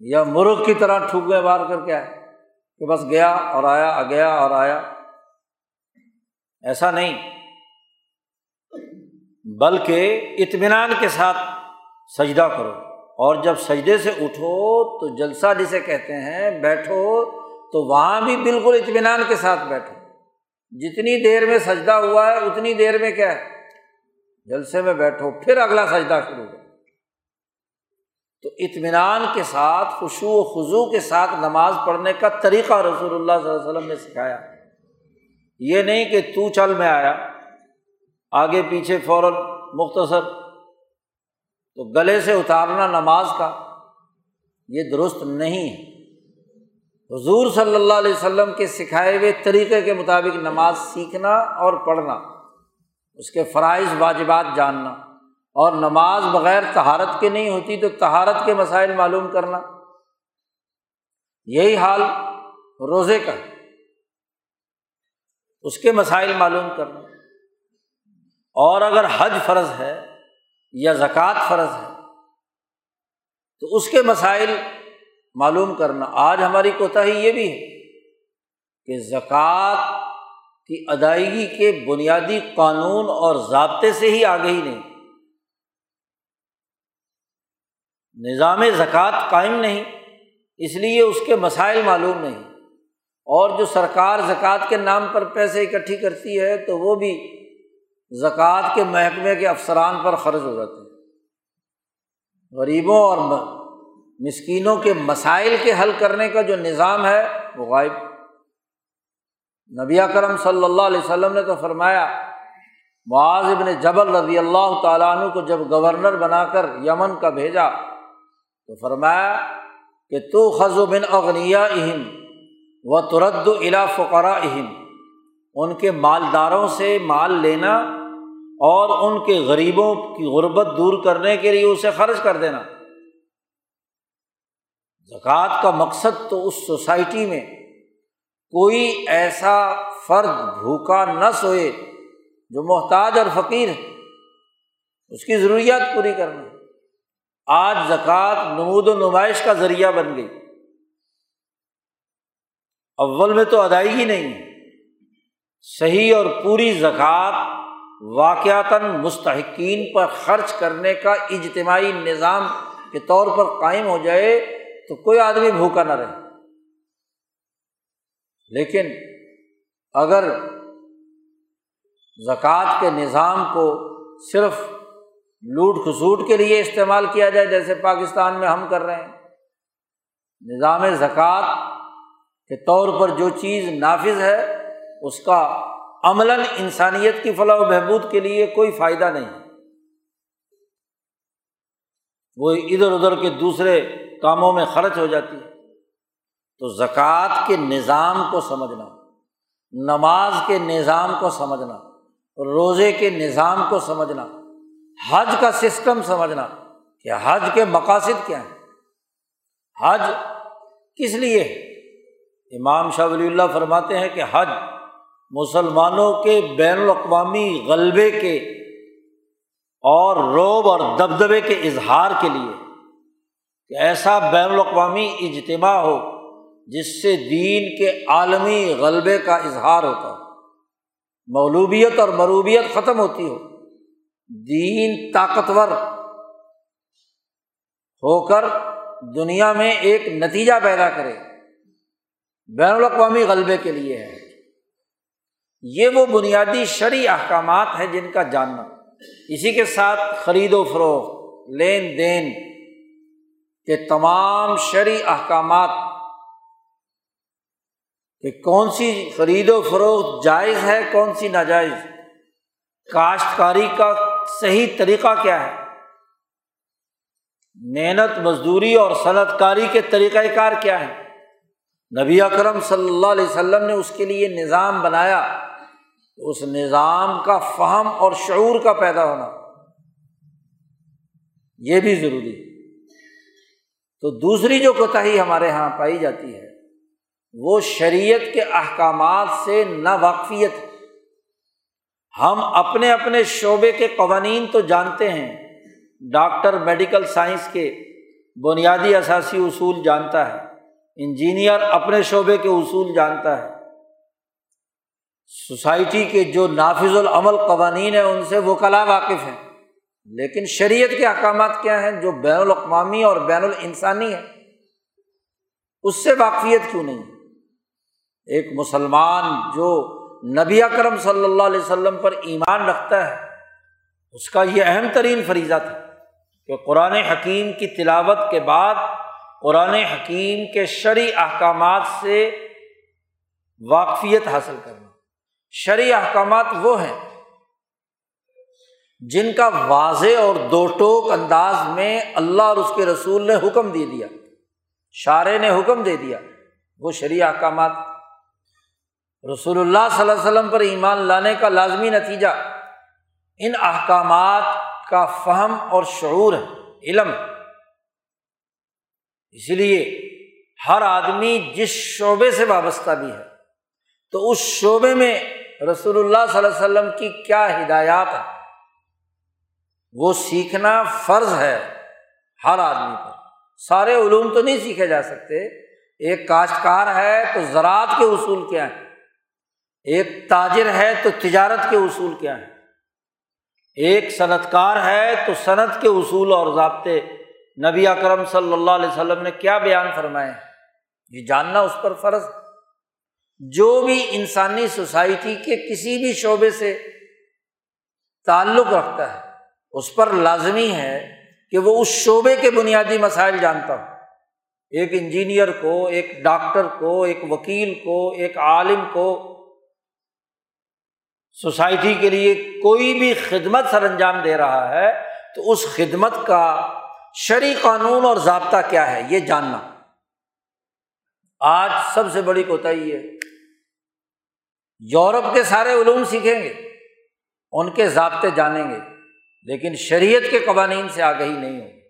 یا مرغ کی طرح ٹھونگے مار کر کیا ہے؟ کہ بس گیا اور آیا گیا اور آیا۔ ایسا نہیں۔ بلکہ اطمینان کے ساتھ سجدہ کرو۔ اور جب سجدے سے اٹھو تو جلسہ جسے کہتے ہیں، بیٹھو تو وہاں بھی بالکل اطمینان کے ساتھ بیٹھو۔ جتنی دیر میں سجدہ ہوا ہے، اتنی دیر میں کیا ہے؟ جلسے میں بیٹھو، پھر اگلا سجدہ شروع کرو۔ تو اطمینان کے ساتھ خوشو و خضو کے ساتھ نماز پڑھنے کا طریقہ رسول اللہ صلی اللہ علیہ وسلم نے سکھایا۔ یہ نہیں کہ تو چل میں آیا، آگے پیچھے فوراً مختصر، تو گلے سے اتارنا نماز کا یہ درست نہیں ہے۔ حضور صلی اللہ علیہ وسلم کے سکھائے ہوئے طریقے کے مطابق نماز سیکھنا اور پڑھنا، اس کے فرائض، واجبات جاننا، اور نماز بغیر تہارت کے نہیں ہوتی تو تہارت کے مسائل معلوم کرنا۔ یہی حال روزے کا۔ اس کے مسائل معلوم کرنا اور اگر حج فرض ہے یا زکوٰۃ فرض ہے، تو اس کے مسائل معلوم کرنا۔ آج ہماری کوتاہی یہ بھی ہے کہ زکوٰۃ کی ادائیگی کے بنیادی قانون اور ضابطے سے ہی آگے ہی نہیں۔ نظام زکوٰۃ قائم نہیں، اس لیے اس کے مسائل معلوم نہیں۔ اور جو سرکار زکوٰۃ کے نام پر پیسے اکٹھی کرتی ہے تو وہ بھی زکوٰۃ کے محکمے کے افسران پر خرچ ہو جاتے ہیں۔ غریبوں اور مسکینوں کے مسائل کے حل کرنے کا جو نظام ہے وہ غائب۔ نبی کرم صلی اللہ علیہ وسلم نے تو فرمایا، معاذ ابن جبل رضی اللہ تعالیٰ عنہ کو جب گورنر بنا کر یمن کا بھیجا تو فرمایا کہ تو خز و بن اغنیا اہم و ترد الا فقرا اہم ان کے مالداروں سے مال لینا اور ان کے غریبوں کی غربت دور کرنے کے لیے اسے خرچ کر دینا۔ زکوٰۃ کا مقصد تو اس سوسائٹی میں کوئی ایسا فرد بھوکا نہ سوئے جو محتاج اور فقیر ہے۔ اس کی ضروریات پوری کرنا آج زکوٰۃ نمود و نمائش کا ذریعہ بن گئی۔ اول میں تو ادائیگی نہیں ہے صحیح اور پوری زکوٰۃ واقعتاً مستحقین پر خرچ کرنے کا اجتماعی نظام کے طور پر قائم ہو جائے تو کوئی آدمی بھوکا نہ رہے۔ لیکن اگر زکوٰۃ کے نظام کو صرف لوٹ کھسوٹ کے لیے استعمال کیا جائے، جیسے پاکستان میں ہم کر رہے ہیں، نظام زکوٰۃ کے طور پر جو چیز نافذ ہے، اس کا عملاً انسانیت کی فلاح و بہبود کے لیے کوئی فائدہ نہیں وہ ادھر ادھر کے دوسرے کاموں میں خرچ ہو جاتی ہے۔ تو زکوٰۃ کے نظام کو سمجھنا، نماز کے نظام کو سمجھنا، روزے کے نظام کو سمجھنا، حج کا سسٹم سمجھنا کہ حج کے مقاصد کیا ہیں؟ حج کس لیے ہے؟ امام شاہ ولی اللہ فرماتے ہیں کہ حج مسلمانوں کے بین الاقوامی غلبے کے اور روب اور دبدبے کے اظہار کے لیے کہ ایسا بین الاقوامی اجتماع ہو جس سے دین کے عالمی غلبے کا اظہار ہوتا ہو۔ مولوبیت اور مروبیت ختم ہوتی ہو۔ دین طاقتور ہو کر دنیا میں ایک نتیجہ پیدا کرے۔ بین الاقوامی غلبے کے لیے ہے۔ یہ وہ بنیادی شرعی احکامات ہیں جن کا جاننا۔ اسی کے ساتھ خرید و فروخت، لین دین کہ تمام شرعی احکامات کہ کون سی خرید و فروخت جائز ہے، کون سی ناجائز۔ کاشتکاری کا صحیح طریقہ کیا ہے؟ محنت، مزدوری اور صنعت کاری کے طریقۂ کار کیا ہے نبی اکرم صلی اللہ علیہ وسلم نے اس کے لیے نظام بنایا اس نظام کا فہم اور شعور کا پیدا ہونا یہ بھی ضروری ہے۔ تو دوسری جو کوتاہی ہمارے یہاں پائی جاتی ہے، وہ شریعت کے احکامات سے نا واقفیت ہم اپنے اپنے شعبے کے قوانین تو جانتے ہیں، ڈاکٹر میڈیکل سائنس کے بنیادی اثاثی اصول جانتا ہے۔ انجینئر اپنے شعبے کے اصول جانتا ہے۔ سوسائٹی کے جو نافذ العمل قوانین ہیں ان سے وہ کلا واقف ہیں۔ لیکن شریعت کے احکامات کیا ہیں جو بین الاقوامی اور بین الانسانی ہے اس سے واقفیت کیوں نہیں؟ ایک مسلمان جو نبی اکرم صلی اللہ علیہ وسلم پر ایمان رکھتا ہے، اس کا یہ اہم ترین فریضہ تھا کہ قرآن حکیم کی تلاوت کے بعد قرآن حکیم کے شرعی احکامات سے واقفیت حاصل کرنا۔ شرعی احکامات وہ ہیں جن کا واضح اور دو ٹوک انداز میں اللہ اور اس کے رسول نے حکم دے دیا۔ شارے نے حکم دے دیا۔ وہ شرع احکامات۔ رسول اللہ صلی اللہ علیہ وسلم پر ایمان لانے کا لازمی نتیجہ۔ ان احکامات کا فہم اور شعور ہے، علم۔ اسی لیے ہر آدمی جس شعبے سے وابستہ بھی ہے، تو اس شعبے میں رسول اللہ صلی اللہ علیہ وسلم کی کیا ہدایات ہے وہ سیکھنا فرض ہے ہر آدمی پر۔ سارے علوم تو نہیں سیکھے جا سکتے۔ ایک کاشتکار ہے تو زراعت کے اصول کیا ہیں؟ ایک تاجر ہے تو تجارت کے اصول کیا ہیں؟ ایک صنعت کار ہے تو صنعت کے اصول اور ضابطے نبی اکرم صلی اللہ علیہ وسلم نے کیا بیان فرمائے؟ یہ جاننا اس پر فرض۔ جو بھی انسانی سوسائٹی کے کسی بھی شعبے سے تعلق رکھتا ہے، اس پر لازمی ہے کہ وہ اس شعبے کے بنیادی مسائل جانتا ہو۔ ایک انجینئر کو، ایک ڈاکٹر کو، ایک وکیل کو، ایک عالم کو سوسائٹی کے لیے کوئی بھی خدمت سر انجام دے رہا ہے، تو اس خدمت کا شرع قانون اور ضابطہ کیا ہے یہ جاننا۔ آج سب سے بڑی کوتا ہے یورپ کے سارے علوم سیکھیں گے، ان کے ضابطے جانیں گے، لیکن شریعت کے قوانین سے آگہی نہیں ہوگی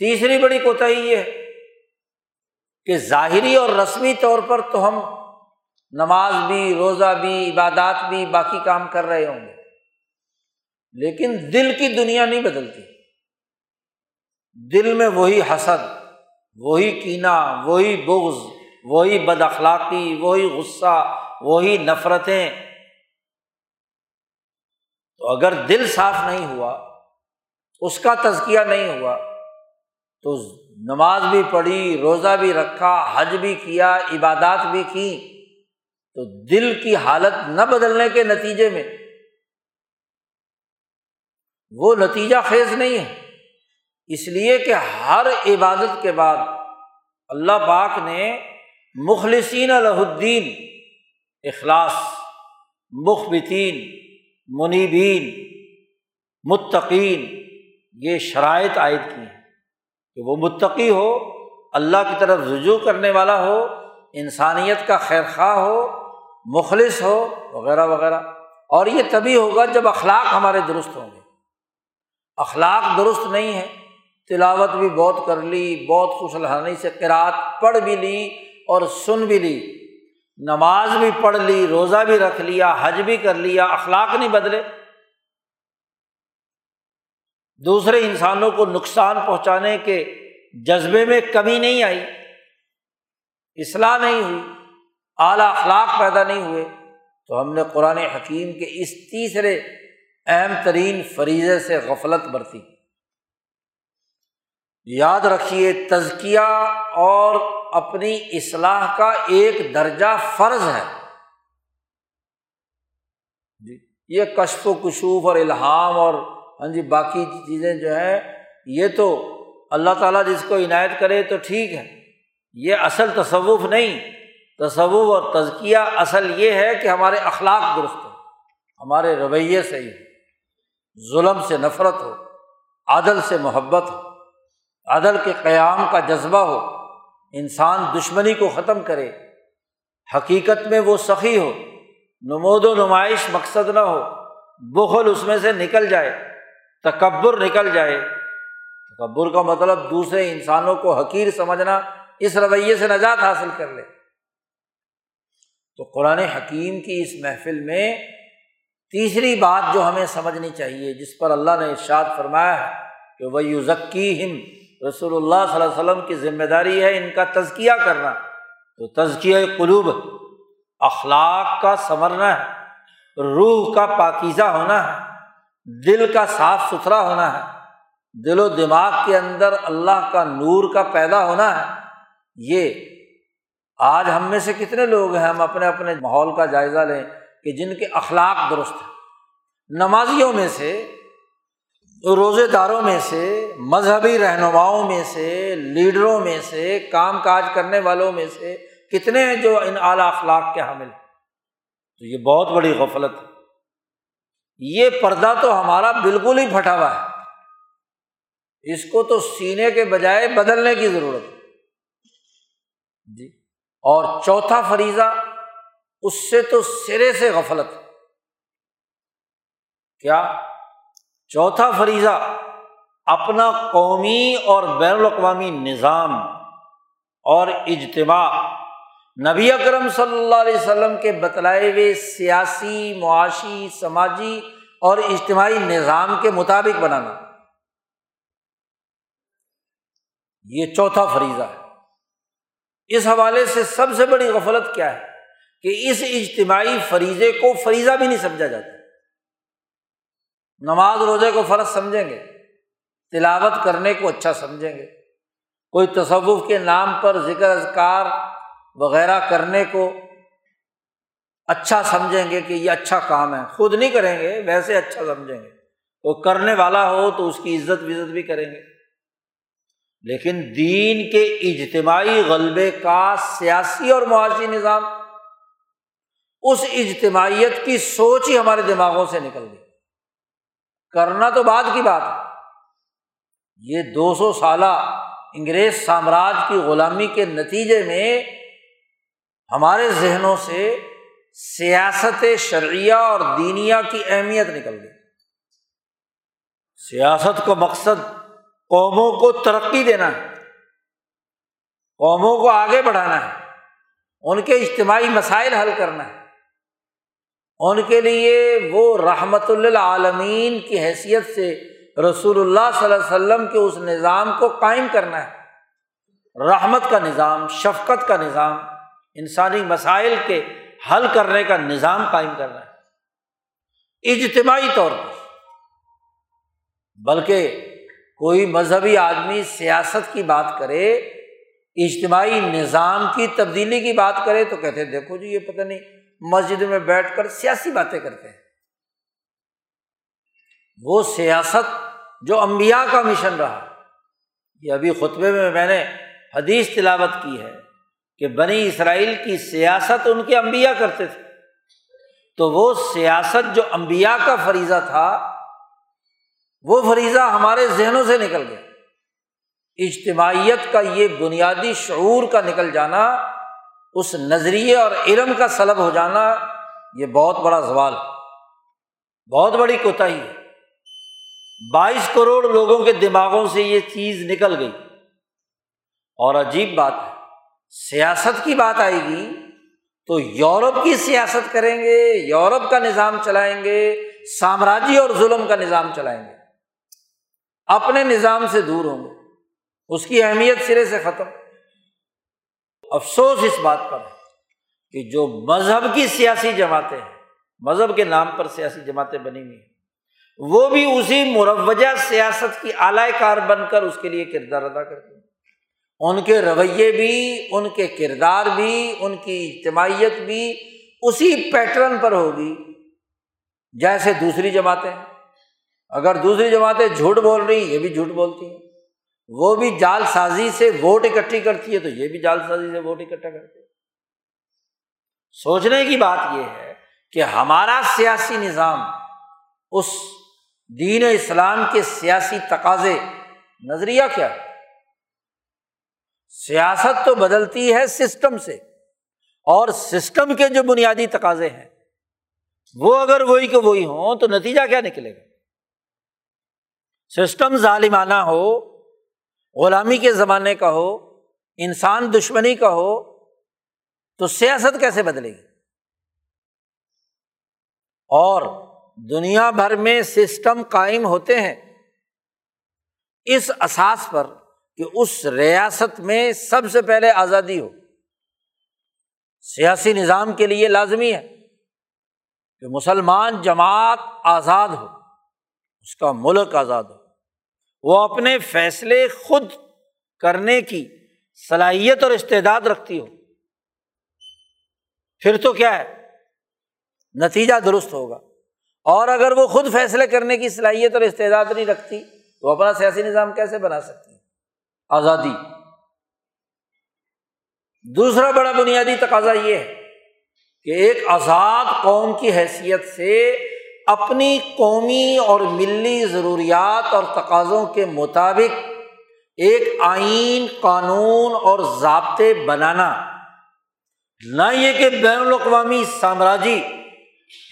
تیسری بڑی کوتا یہ ہے کہ ظاہری اور رسمی طور پر تو ہم نماز بھی، روزہ بھی، عبادات بھی باقی کام کر رہے ہوں گے، لیکن دل کی دنیا نہیں بدلتی۔ دل میں وہی حسد، وہی کینا وہی بغض، وہی بد اخلاقی، وہی غصہ، وہی نفرتیں۔ تو اگر دل صاف نہیں ہوا، اس کا تزکیہ نہیں ہوا، تو نماز بھی پڑھی، روزہ بھی رکھا، حج بھی کیا، عبادات بھی کی، تو دل کی حالت نہ بدلنے کے نتیجے میں۔ وہ نتیجہ خیز نہیں ہے۔ اس لیے کہ ہر عبادت کے بعد اللہ پاک نے مخلصین الدین، اخلاص، مخبتین، منیبین، متقین، یہ شرائط عائد کی ہیں کہ وہ متقی ہو، اللہ کی طرف رجوع کرنے والا ہو، انسانیت کا خیر خواہ ہو، مخلص ہو، وغیرہ وغیرہ۔ اور یہ تبھی ہوگا جب اخلاق ہمارے درست ہوں گے۔ اخلاق درست نہیں ہے تلاوت بھی بہت کر لی، بہت خوش الحانی سے قرآت پڑھ بھی لی اور سن بھی لی، نماز بھی پڑھ لی، روزہ بھی رکھ لیا، حج بھی کر لیا، اخلاق نہیں بدلے۔ دوسرے انسانوں کو نقصان پہنچانے کے جذبے میں کمی نہیں آئی، اصلاح نہیں ہوئی، اعلیٰ اخلاق پیدا نہیں ہوئے۔ تو ہم نے قرآن حکیم کے اس تیسرے اہم ترین فریضے سے غفلت برتی۔ یاد رکھیے تزکیہ اور اپنی اصلاح کا ایک درجہ فرض ہے۔ جی یہ کشف و کشوف اور الحام اور ہاں جی باقی چیزیں جو ہیں، یہ تو اللہ تعالیٰ جس کو عنایت کرے تو ٹھیک ہے۔ یہ اصل تصوف نہیں، تصوف اور تزکیہ اصل یہ ہے کہ ہمارے اخلاق درست ہو ہمارے رویے سے ہی ظلم سے نفرت ہو، عدل سے محبت ہو۔ عدل کے قیام کا جذبہ ہو، انسان دشمنی کو ختم کرے۔ حقیقت میں وہ سخی ہو، نمود و نمائش مقصد نہ ہو۔ بخل اس میں سے نکل جائے، تکبر نکل جائے۔ تکبر کا مطلب دوسرے انسانوں کو حقیر سمجھنا، اس رویے سے نجات حاصل کر لے۔ تو قرآن حکیم کی اس محفل میں تیسری بات جو ہمیں سمجھنی چاہیے، جس پر اللہ نے ارشاد فرمایا ہے کہ وہ یو ذکی ہم رسول اللہ صلی اللہ علیہ وسلم کی ذمہ داری ہے ان کا تزکیہ کرنا۔ تو تزکیہ قلوب، اخلاق کا سنورنا ہے، روح کا پاکیزہ ہونا ہے، دل کا صاف ستھرا ہونا ہے، دل و دماغ کے اندر اللہ کا نور کا پیدا ہونا ہے۔ یہ آج ہم میں سے کتنے لوگ ہیں، ہم اپنے اپنے ماحول کا جائزہ لیں کہ جن کے اخلاق درست ہیں۔ نمازیوں میں سے روزے داروں میں سے، مذہبی رہنماؤں میں سے، لیڈروں میں سے، کام کاج کرنے والوں میں سے کتنے ہیں جو ان اعلیٰ اخلاق کے حامل تو یہ بہت بڑی غفلت ہے۔ یہ پردہ تو ہمارا بالکل ہی پھٹا ہوا ہے۔ اس کو تو سینے کے بجائے بدلنے کی ضرورت ہے۔ جی۔ اور چوتھا فریضہ، اس سے تو سرے سے غفلت۔ کیا؟ چوتھا فریضہ، اپنا قومی اور بین الاقوامی نظام اور اجتماع۔ نبی اکرم صلی اللہ علیہ وسلم کے بتلائے ہوئے سیاسی، معاشی، سماجی اور اجتماعی نظام کے مطابق بنانا۔ یہ چوتھا فریضہ ہے۔ اس حوالے سے سب سے بڑی غفلت کیا ہے کہ اس اجتماعی فریضے کو فریضہ بھی نہیں سمجھا جاتا۔ نماز روزے کو فرض سمجھیں گے، تلاوت کرنے کو اچھا سمجھیں گے۔ کوئی تصوف کے نام پر ذکر اذکار وغیرہ کرنے کو اچھا سمجھیں گے کہ یہ اچھا کام ہے۔ خود نہیں کریں گے، ویسے اچھا سمجھیں گے۔ وہ کرنے والا ہو تو اس کی عزت وزت بھی کریں گے۔ لیکن دین کے اجتماعی غلبے کا سیاسی اور معاشی نظام، اس اجتماعیت کی سوچ ہی ہمارے دماغوں سے نکل گئی۔ کرنا تو بعد کی بات ہے۔ یہ دو سو سالہ انگریز سامراج کی غلامی کے نتیجے میں ہمارے ذہنوں سے سیاست شرعیہ اور دینیا کی اہمیت نکل گئی۔ سیاست کا مقصد قوموں کو ترقی دینا ہے۔ قوموں کو آگے بڑھانا ہے۔ ان کے اجتماعی مسائل حل کرنا ہے۔ ان کے لیے وہ رحمت اللہ عالمین کی حیثیت سے رسول اللہ صلی اللہ علیہ وسلم کے اس نظام کو قائم کرنا ہے۔ رحمت کا نظام، شفقت کا نظام، انسانی مسائل کے حل کرنے کا نظام قائم کرنا ہے۔ اجتماعی طور پر، بلکہ کوئی مذہبی آدمی سیاست کی بات کرے، اجتماعی نظام کی تبدیلی کی بات کرے تو کہتے دیکھو جی یہ پتہ نہیں مسجد میں بیٹھ کر سیاسی باتیں کرتے ہیں۔ وہ سیاست جو امبیا کا مشن رہا، یہ ابھی خطبے میں میں نے حدیث تلاوت کی ہے کہ بنی اسرائیل کی سیاست ان کے امبیا کرتے تھے۔ تو وہ سیاست جو امبیا کا فریضہ تھا، وہ فریضہ ہمارے ذہنوں سے نکل گیا۔ اجتماعیت کا یہ بنیادی شعور کا نکل جانا اس نظریے اور علم کا سلب ہو جانا یہ بہت بڑا سوال بہت بڑی کوتاہی ہے۔ بائیس کروڑ لوگوں کے دماغوں سے یہ چیز نکل گئی۔ اور عجیب بات ہے، سیاست کی بات آئے گی تو یورپ کی سیاست کریں گے، یورپ کا نظام چلائیں گے، سامراجی اور ظلم کا نظام چلائیں گے۔ اپنے نظام سے دور ہوں گے۔ اس کی اہمیت سرے سے ختم۔ افسوس اس بات پر ہے کہ جو مذہب کی سیاسی جماعتیں ہیں، مذہب کے نام پر سیاسی جماعتیں بنی ہوئی ہیں، وہ بھی اسی مروجہ سیاست کی اعلی کار بن کر اس کے لیے کردار ادا کرتے ہیں۔ ان کے رویے بھی، ان کے کردار بھی، ان کی اجتماعیت بھی اسی پیٹرن پر ہوگی جیسے دوسری جماعتیں۔ اگر دوسری جماعتیں جھوٹ بول رہی یہ بھی جھوٹ بولتی ہیں۔ وہ بھی جال سازی سے ووٹ اکٹھی کرتی ہے تو یہ بھی جال سازی سے ووٹ اکٹھا کرتے سوچنے کی بات یہ ہے کہ ہمارا سیاسی نظام اس دین اسلام کے سیاسی تقاضے، نظریہ کیا سیاست تو بدلتی ہے سسٹم سے، اور سسٹم کے جو بنیادی تقاضے ہیں، وہ اگر وہی کہ وہی ہوں تو نتیجہ کیا نکلے گا؟ سسٹم ظالمانہ ہو غلامی کے زمانے کا ہو، انسان دشمنی کا ہو، تو سیاست کیسے بدلے گی؟ اور دنیا بھر میں سسٹم قائم ہوتے ہیں اس اساس پر کہ اس ریاست میں سب سے پہلے آزادی ہو۔ سیاسی نظام کے لیے لازمی ہے کہ مسلمان جماعت آزاد ہو، اس کا ملک آزاد ہو۔ وہ اپنے فیصلے خود کرنے کی صلاحیت اور استعداد رکھتی ہو۔ پھر تو کیا ہے؟ نتیجہ درست ہوگا۔ اور اگر وہ خود فیصلے کرنے کی صلاحیت اور استعداد نہیں رکھتی، تو اپنا سیاسی نظام کیسے بنا سکتی؟ آزادی۔ دوسرا بڑا بنیادی تقاضا یہ ہے کہ ایک آزاد قوم کی حیثیت سے اپنی قومی اور ملی ضروریات اور تقاضوں کے مطابق ایک آئین، قانون اور ضابطے بنانا۔ نہ یہ کہ بین الاقوامی سامراجی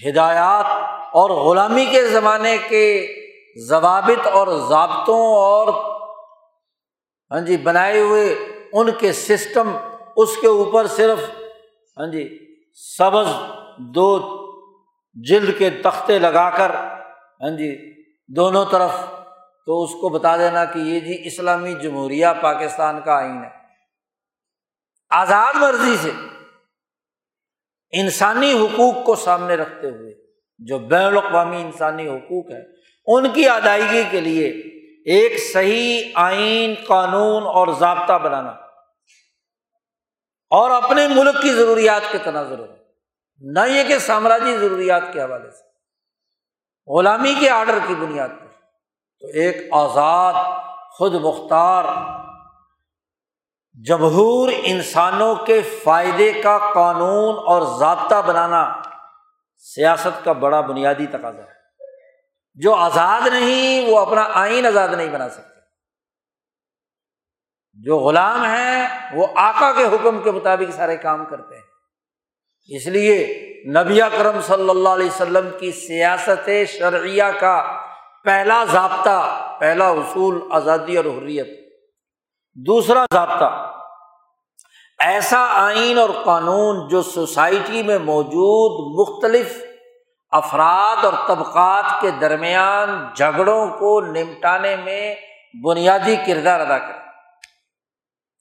ہدایات اور غلامی کے زمانے کے ضوابط اور ضابطوں اور ہاں جی بنائے ہوئے ان کے سسٹم، اس کے اوپر صرف ہاں جی سبز دو جلد کے تختے لگا کر ہاں جی دونوں طرف تو اس کو بتا دینا کہ یہ جی اسلامی جمہوریہ پاکستان کا آئین ہے۔ آزاد مرضی سے انسانی حقوق کو سامنے رکھتے ہوئے جو بین الاقوامی انسانی حقوق ہے ان کی ادائیگی کے لیے ایک صحیح آئین، قانون اور ضابطہ بنانا اور اپنے ملک کی ضروریات کے تناظر نہ یہ کہ سامراجی ضروریات کے حوالے سے، غلامی کے آڈر کی بنیاد پر۔ تو ایک آزاد، خود مختار، جمہور انسانوں کے فائدے کا قانون اور ضابطہ بنانا سیاست کا بڑا بنیادی تقاضا ہے۔ جو آزاد نہیں، وہ اپنا آئین آزاد نہیں بنا سکتے جو غلام ہیں، وہ آقا کے حکم کے مطابق سارے کام کرتے ہیں۔ اس لیے نبی کرم صلی اللہ علیہ وسلم کی سیاست شرعیہ کا پہلا ضابطہ، پہلا اصول آزادی اور حریت۔ دوسرا ضابطہ، ایسا آئین اور قانون جو سوسائٹی میں موجود مختلف افراد اور طبقات کے درمیان جھگڑوں کو نمٹانے میں بنیادی کردار ادا کرے۔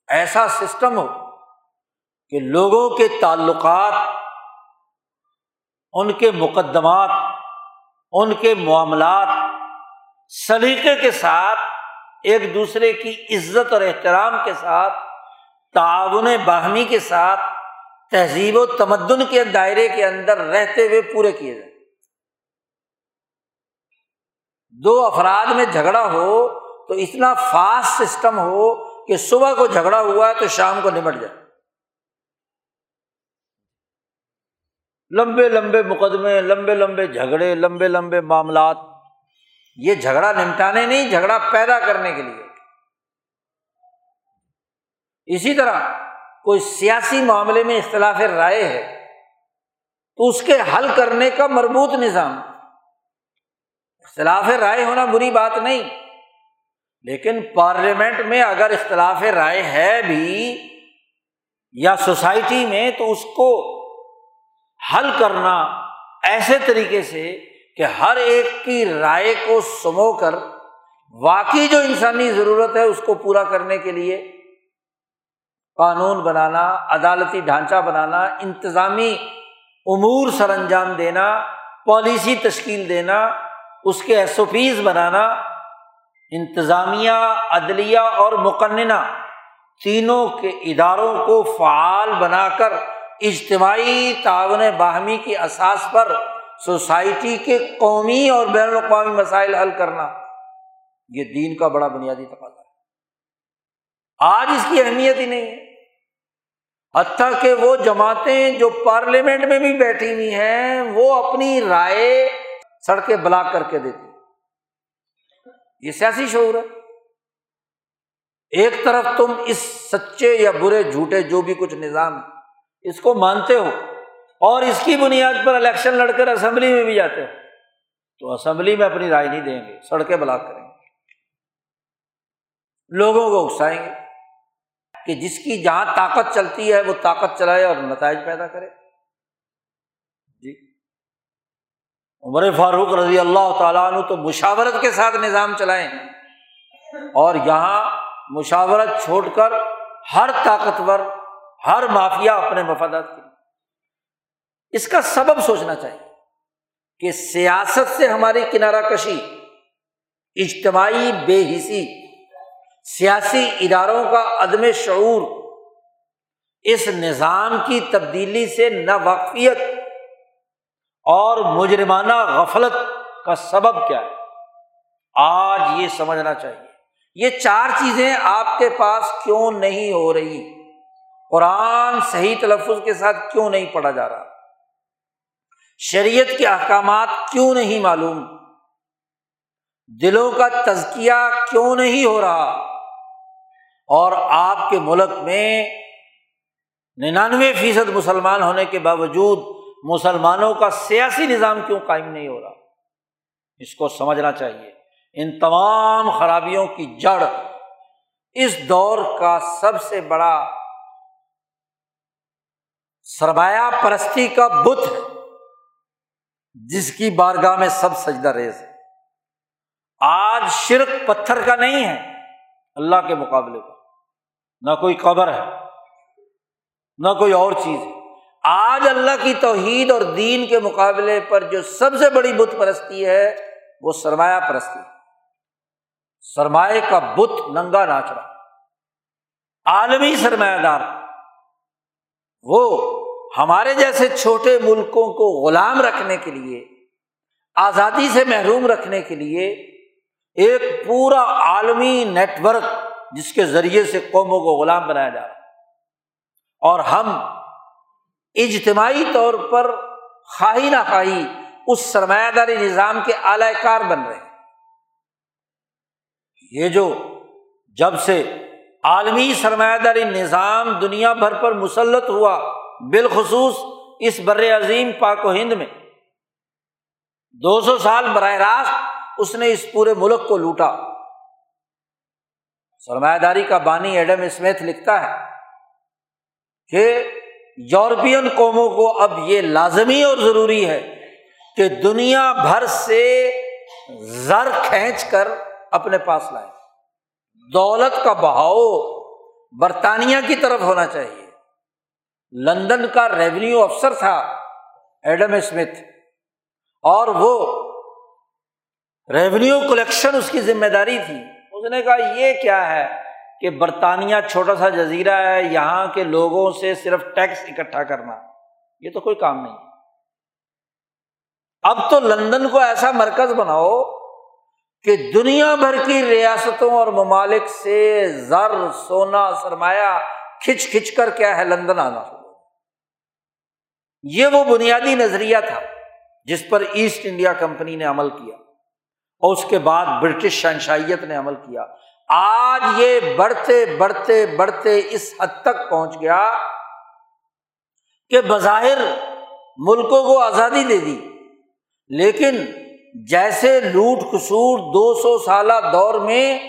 ایسا سسٹم ہو کہ لوگوں کے تعلقات ان کے مقدمات، ان کے معاملات، سلیقے کے ساتھ، ایک دوسرے کی عزت اور احترام کے ساتھ، تعاون باہمی کے ساتھ، تہذیب و تمدن کے دائرے کے اندر رہتے ہوئے پورے کیے جائیں۔ دو افراد میں جھگڑا ہو تو اتنا فاسٹ سسٹم ہو کہ صبح کو جھگڑا ہوا ہے تو شام کو نمٹ جائے۔ لمبے لمبے مقدمے، لمبے لمبے جھگڑے، لمبے لمبے معاملات۔ یہ جھگڑا نمٹانے نہیں، جھگڑا پیدا کرنے کے لیے۔ اسی طرح کوئی سیاسی معاملے میں اختلاف رائے ہے، تو اس کے حل کرنے کا مربوط نظام۔ اختلاف رائے ہونا بری بات نہیں، لیکن پارلیمنٹ میں اگر اختلاف رائے ہے بھی یا سوسائٹی میں، تو اس کو حل کرنا ایسے طریقے سے کہ ہر ایک کی رائے کو سمو کر واقعی جو انسانی ضرورت ہے اس کو پورا کرنے کے لیے قانون بنانا، عدالتی ڈھانچہ بنانا، انتظامی امور سر انجام دینا، پالیسی تشکیل دینا، اس کے ایس او پیز بنانا، انتظامیہ، عدلیہ اور مقننہ تینوں کے اداروں کو فعال بنا کر اجتماعی تعاون باہمی کی اساس پر سوسائٹی کے قومی اور بین الاقوامی مسائل حل کرنا۔ یہ دین کا بڑا بنیادی تقاضا ہے۔ آج اس کی اہمیت ہی نہیں ہے۔ حتیٰ کہ وہ جماعتیں جو پارلیمنٹ میں بھی بیٹھی ہوئی ہیں، وہ اپنی رائے سڑکیں بلاک کر کے دیتی۔ یہ سیاسی شعور ہے۔ ایک طرف تم اس سچے یا برے جھوٹے جو بھی کچھ نظام ہے اس کو مانتے ہو اور اس کی بنیاد پر الیکشن لڑ کر اسمبلی میں بھی جاتے ہو، تو اسمبلی میں اپنی رائے نہیں دیں گے، سڑکیں بلاک کریں گے۔ لوگوں کو اکسائیں گے کہ جس کی جہاں طاقت چلتی ہے، وہ طاقت چلائے اور نتائج پیدا کرے۔ جی۔ عمر فاروق رضی اللہ تعالیٰ عنہ تو مشاورت کے ساتھ نظام چلائیں۔ اور یہاں مشاورت چھوڑ کر ہر طاقتور ہر مافیا اپنے مفادات کی اس کا سبب سوچنا چاہیے کہ سیاست سے ہماری کنارہ کشی، اجتماعی بے حسی، سیاسی اداروں کا عدم شعور، اس نظام کی تبدیلی سے نہ واقفیت اور مجرمانہ غفلت کا سبب کیا ہے۔ آج یہ سمجھنا چاہیے۔ یہ چار چیزیں آپ کے پاس کیوں نہیں ہو رہی؟ قرآن صحیح تلفظ کے ساتھ کیوں نہیں پڑھا جا رہا؟ شریعت کے احکامات کیوں نہیں معلوم؟ دلوں کا تزکیہ کیوں نہیں ہو رہا؟ اور آپ کے ملک میں ننانوے فیصد مسلمان ہونے کے باوجود مسلمانوں کا سیاسی نظام کیوں قائم نہیں ہو رہا؟ اس کو سمجھنا چاہیے۔ ان تمام خرابیوں کی جڑ اس دور کا سب سے بڑا سرمایہ پرستی کا بت جس کی بارگاہ میں سب سجدہ ریز ہے۔ آج شرک پتھر کا نہیں ہے، اللہ کے مقابلے کا نہ کوئی قبر ہے، نہ کوئی اور چیز ہے۔ آج اللہ کی توحید اور دین کے مقابلے پر جو سب سے بڑی بت پرستی ہے، وہ سرمایہ پرستی سرمایہ کا بت ننگا ناچ رہا عالمی سرمایہ دار۔ وہ ہمارے جیسے چھوٹے ملکوں کو غلام رکھنے کے لیے، آزادی سے محروم رکھنے کے لیے ایک پورا عالمی نیٹورک جس کے ذریعے سے قوموں کو غلام بنایا جا رہا اور ہم اجتماعی طور پر خواہی نہ خواہی اس سرمایہ داری نظام کے اعلی کار بن رہے ہیں۔ یہ جو جب سے عالمی سرمایہ داری نظام دنیا بھر پر مسلط ہوا، بالخصوص اس بر عظیم پاک و ہند میں۔ دو سو سال براہ راست اس نے اس پورے ملک کو لوٹا۔ سرمایہ داری کا بانی ایڈم اسمیتھ لکھتا ہے کہ یورپین قوموں کو اب یہ لازمی اور ضروری ہے کہ دنیا بھر سے زر کھینچ کر اپنے پاس لائے۔ دولت کا بہاؤ برطانیہ کی طرف ہونا چاہیے۔ لندن کا ریونیو افسر تھا ایڈم اسمتھ اور وہ ریونیو کلیکشن اس کی ذمہ داری تھی۔ اس نے کہا، یہ کیا ہے کہ برطانیہ چھوٹا سا جزیرہ ہے، یہاں کے لوگوں سے صرف ٹیکس اکٹھا کرنا۔ یہ تو کوئی کام نہیں اب تو لندن کو ایسا مرکز بناؤ کہ دنیا بھر کی ریاستوں اور ممالک سے زر سونا سرمایہ کھچ کھچ کر کیا ہے لندن آنا یہ وہ بنیادی نظریہ تھا جس پر ایسٹ انڈیا کمپنی نے عمل کیا اور اس کے بعد برٹش شہنشائیت نے عمل کیا۔ آج یہ بڑھتے بڑھتے بڑھتے اس حد تک پہنچ گیا کہ بظاہر ملکوں کو آزادی دے دی، لیکن جیسے لوٹ خسوٹ دو سو سالہ دور میں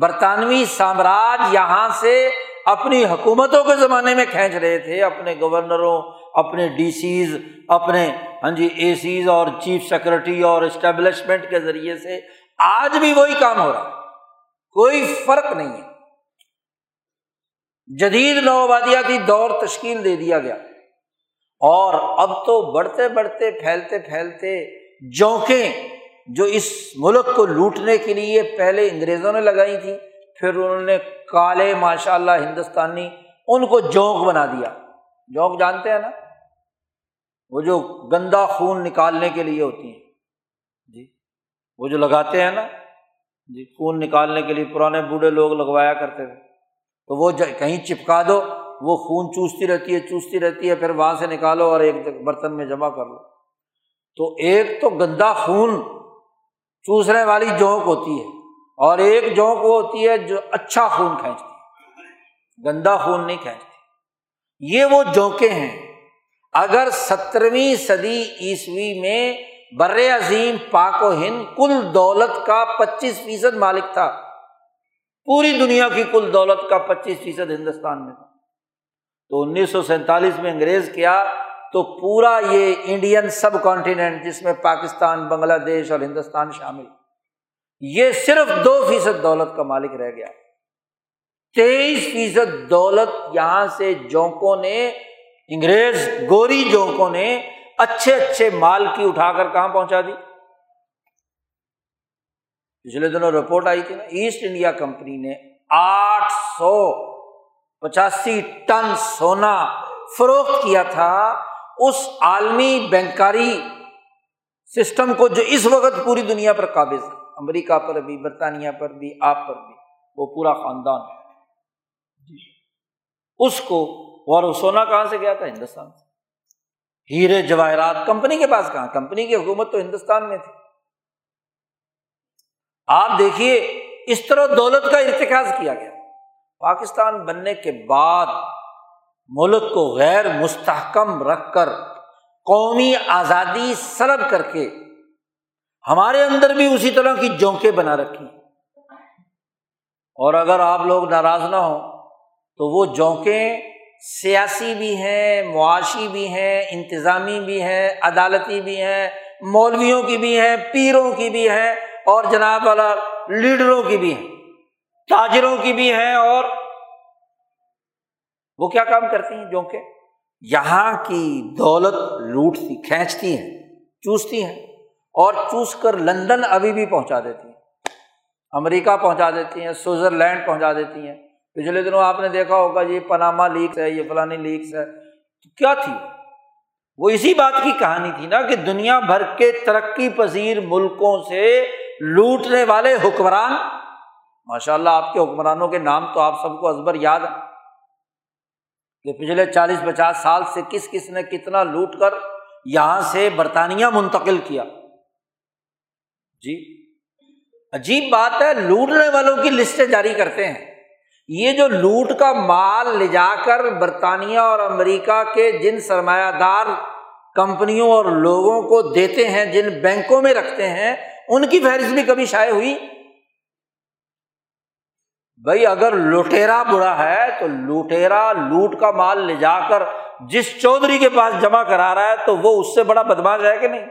برطانوی سامراج یہاں سے اپنی حکومتوں کے زمانے میں کھینچ رہے تھے، اپنے گورنروں، اپنے ڈی سیز اپنے ہاں جی اے سیز اور چیف سیکرٹری اور اسٹیبلشمنٹ کے ذریعے سے آج بھی وہی کام ہو رہا ہے۔ کوئی فرق نہیں ہے۔ جدید نوآبادیاتی دور تشکیل دے دیا گیا۔ اور اب تو بڑھتے بڑھتے، پھیلتے پھیلتے جونکیں جو اس ملک کو لوٹنے کے لیے پہلے انگریزوں نے لگائی تھی، پھر انہوں نے کالے ماشاء اللہ ہندوستانی، ان کو جونک بنا دیا۔ جونک جانتے ہیں نا؟ وہ جو گندا خون نکالنے کے لیے ہوتی ہیں۔ جی۔ وہ جو لگاتے ہیں نا؟ جی خون نکالنے کے لیے پرانے بوڑھے لوگ لگوایا کرتے تھے۔ تو وہ کہیں چپکا دو، وہ خون چوستی رہتی ہے، چوستی رہتی ہے، پھر وہاں سے نکالو اور ایک برتن میں جمع کر لو۔ تو ایک تو گندا خون چوسنے والی جونک ہوتی ہے اور ایک جونک وہ ہوتی ہے جو اچھا خون کھینچتی ہے، گندا خون نہیں کھینچتی۔ یہ وہ جونکیں ہیں۔ اگر سترویں صدی عیسوی میں بر عظیم پاک و ہند کل دولت کا پچیس فیصد مالک تھا، پوری دنیا کی کل دولت کا پچیس فیصد ہندوستان میں تھا۔ تو انیس سو سینتالیس میں انگریز کیا تو پورا یہ انڈین سب کانٹیننٹ جس میں پاکستان، بنگلہ دیش اور ہندوستان شامل۔ یہ صرف دو فیصد دولت کا مالک رہ گیا۔ تیئیس فیصد دولت یہاں سے جونکوں نے، انگریز گوری جونکوں نے اچھے اچھے مال کی اٹھا کر کہاں پہنچا دی؟ پچھلے دنوں رپورٹ آئی تھی نا، ایسٹ انڈیا کمپنی نے آٹھ سو پچاسی ٹن سونا فروخت کیا تھا۔ اس عالمی بینکاری سسٹم کو جو اس وقت پوری دنیا پر قابض ہے۔ امریکہ پر بھی برطانیہ پر بھی آپ پر بھی۔ وہ پورا خاندان جی۔ اس کو اور سونا کہاں سے گیا تھا؟ ہندوستان سے۔ ہیرے جواہرات کمپنی کے پاس کہاں؟ کمپنی کی حکومت تو ہندوستان میں تھی۔ آپ دیکھیے اس طرح دولت کا ارتکاز کیا گیا۔ پاکستان بننے کے بعد ملک کو غیر مستحکم رکھ کر قومی آزادی سلب کر کے ہمارے اندر بھی اسی طرح کی جونکیں بنا رکھی اور اگر آپ لوگ ناراض نہ ہوں تو وہ جونکیں سیاسی بھی ہیں، معاشی بھی ہیں، انتظامی بھی ہیں، عدالتی بھی ہیں، مولویوں کی بھی ہیں، پیروں کی بھی ہیں اور جناب والا لیڈروں کی بھی ہیں، تاجروں کی بھی ہیں اور وہ کیا کام کرتی ہیں؟ جونکیں یہاں کی دولت لوٹتی، کھینچتی ہیں، چوستی ہیں اور چوس کر لندن ابھی بھی پہنچا دیتی ہیں۔ امریکہ پہنچا دیتی ہیں، سوئٹزرلینڈ پہنچا دیتی ہیں۔ پچھلے دنوں آپ نے دیکھا ہوگا، یہ پناما لیکس ہے، یہ فلانی لیکس ہے۔ تو کیا تھی؟ وہ اسی بات کی کہانی تھی نا کہ دنیا بھر کے ترقی پذیر ملکوں سے لوٹنے والے حکمران۔ ماشاء اللہ آپ کے حکمرانوں کے نام تو آپ سب کو ازبر یاد ہے کہ پچھلے چالیس پچاس سال سے کس کس نے کتنا لوٹ کر یہاں سے برطانیہ منتقل کیا۔ جی عجیب بات ہے، لوٹنے والوں کی لسٹیں جاری کرتے ہیں۔ یہ جو لوٹ کا مال لے جا کر برطانیہ اور امریکہ کے جن سرمایہ دار کمپنیوں اور لوگوں کو دیتے ہیں، جن بینکوں میں رکھتے ہیں، ان کی فہرست بھی کبھی شائع ہوئی؟ بھائی اگر لوٹیرا برا ہے تو لوٹیرا لوٹ کا مال لے جا کر جس چودھری کے پاس جمع کرا رہا ہے تو وہ اس سے بڑا بدماش ہے کہ نہیں؟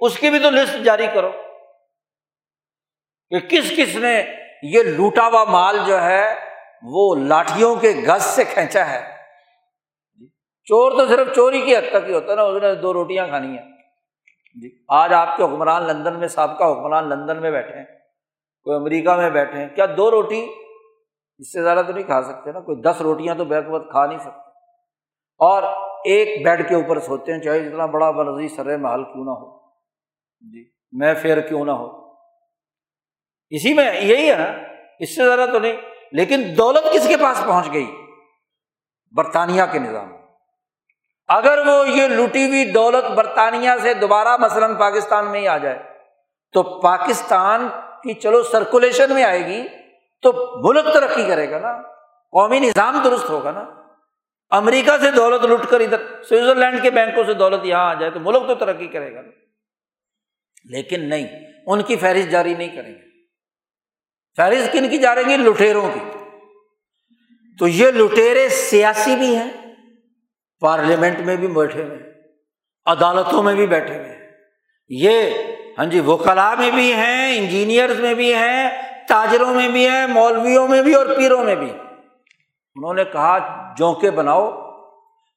اس کی بھی تو لسٹ جاری کرو کہ کس کس نے یہ لوٹا ہوا مال جو ہے وہ لاٹھیوں کے گز سے کھینچا ہے۔ چور تو صرف چوری کی حد تک ہی ہوتا ہے نا، اس نے دو روٹیاں کھانی ہیں۔ جی آج آپ کے حکمران لندن میں، سابقہ حکمران لندن میں بیٹھے ہیں۔ کوئی امریکہ میں بیٹھے ہیں۔ کیا دو روٹی اس سے زیادہ تو نہیں کھا سکتے نا؟ کوئی دس روٹیاں تو بیک وقت کھا نہیں سکتے۔ اور ایک بیڈ کے اوپر سوتے ہیں، چاہے جتنا بڑا برضی سر محل کیوں نہ ہو۔ جی میں فیر کیوں نہ ہو۔ اسی میں یہی ہے نا، اس سے زیادہ تو نہیں۔ لیکن دولت کس کے پاس پہنچ گئی؟ برطانیہ کے نظام۔ اگر وہ یہ لوٹی ہوئی دولت برطانیہ سے دوبارہ مثلاً پاکستان میں ہی آ جائے، تو پاکستان کی چلو سرکولیشن میں آئے گی تو ملک ترقی کرے گا نا، قومی نظام درست ہوگا نا۔ امریکہ سے دولت لوٹ کر ادھر، سوئٹزرلینڈ کے بینکوں سے دولت یہاں آ جائے تو ملک تو ترقی کرے گا نا۔ لیکن نہیں، ان کی فہرست جاری نہیں کریں گے۔ فہرست کن کی جا رہی ہے لٹیروں کی۔ تو یہ لٹیرے سیاسی بھی ہیں، پارلیمنٹ میں بھی بیٹھے ہوئے ہیں، عدالتوں میں بھی بیٹھے ہوئے ہیں۔ یہ ہاں جی وکلا میں بھی ہیں انجینئرز میں بھی ہیں، تاجروں میں بھی ہیں، مولویوں میں بھی اور پیروں میں بھی۔ انہوں نے کہا جونکے بناؤ،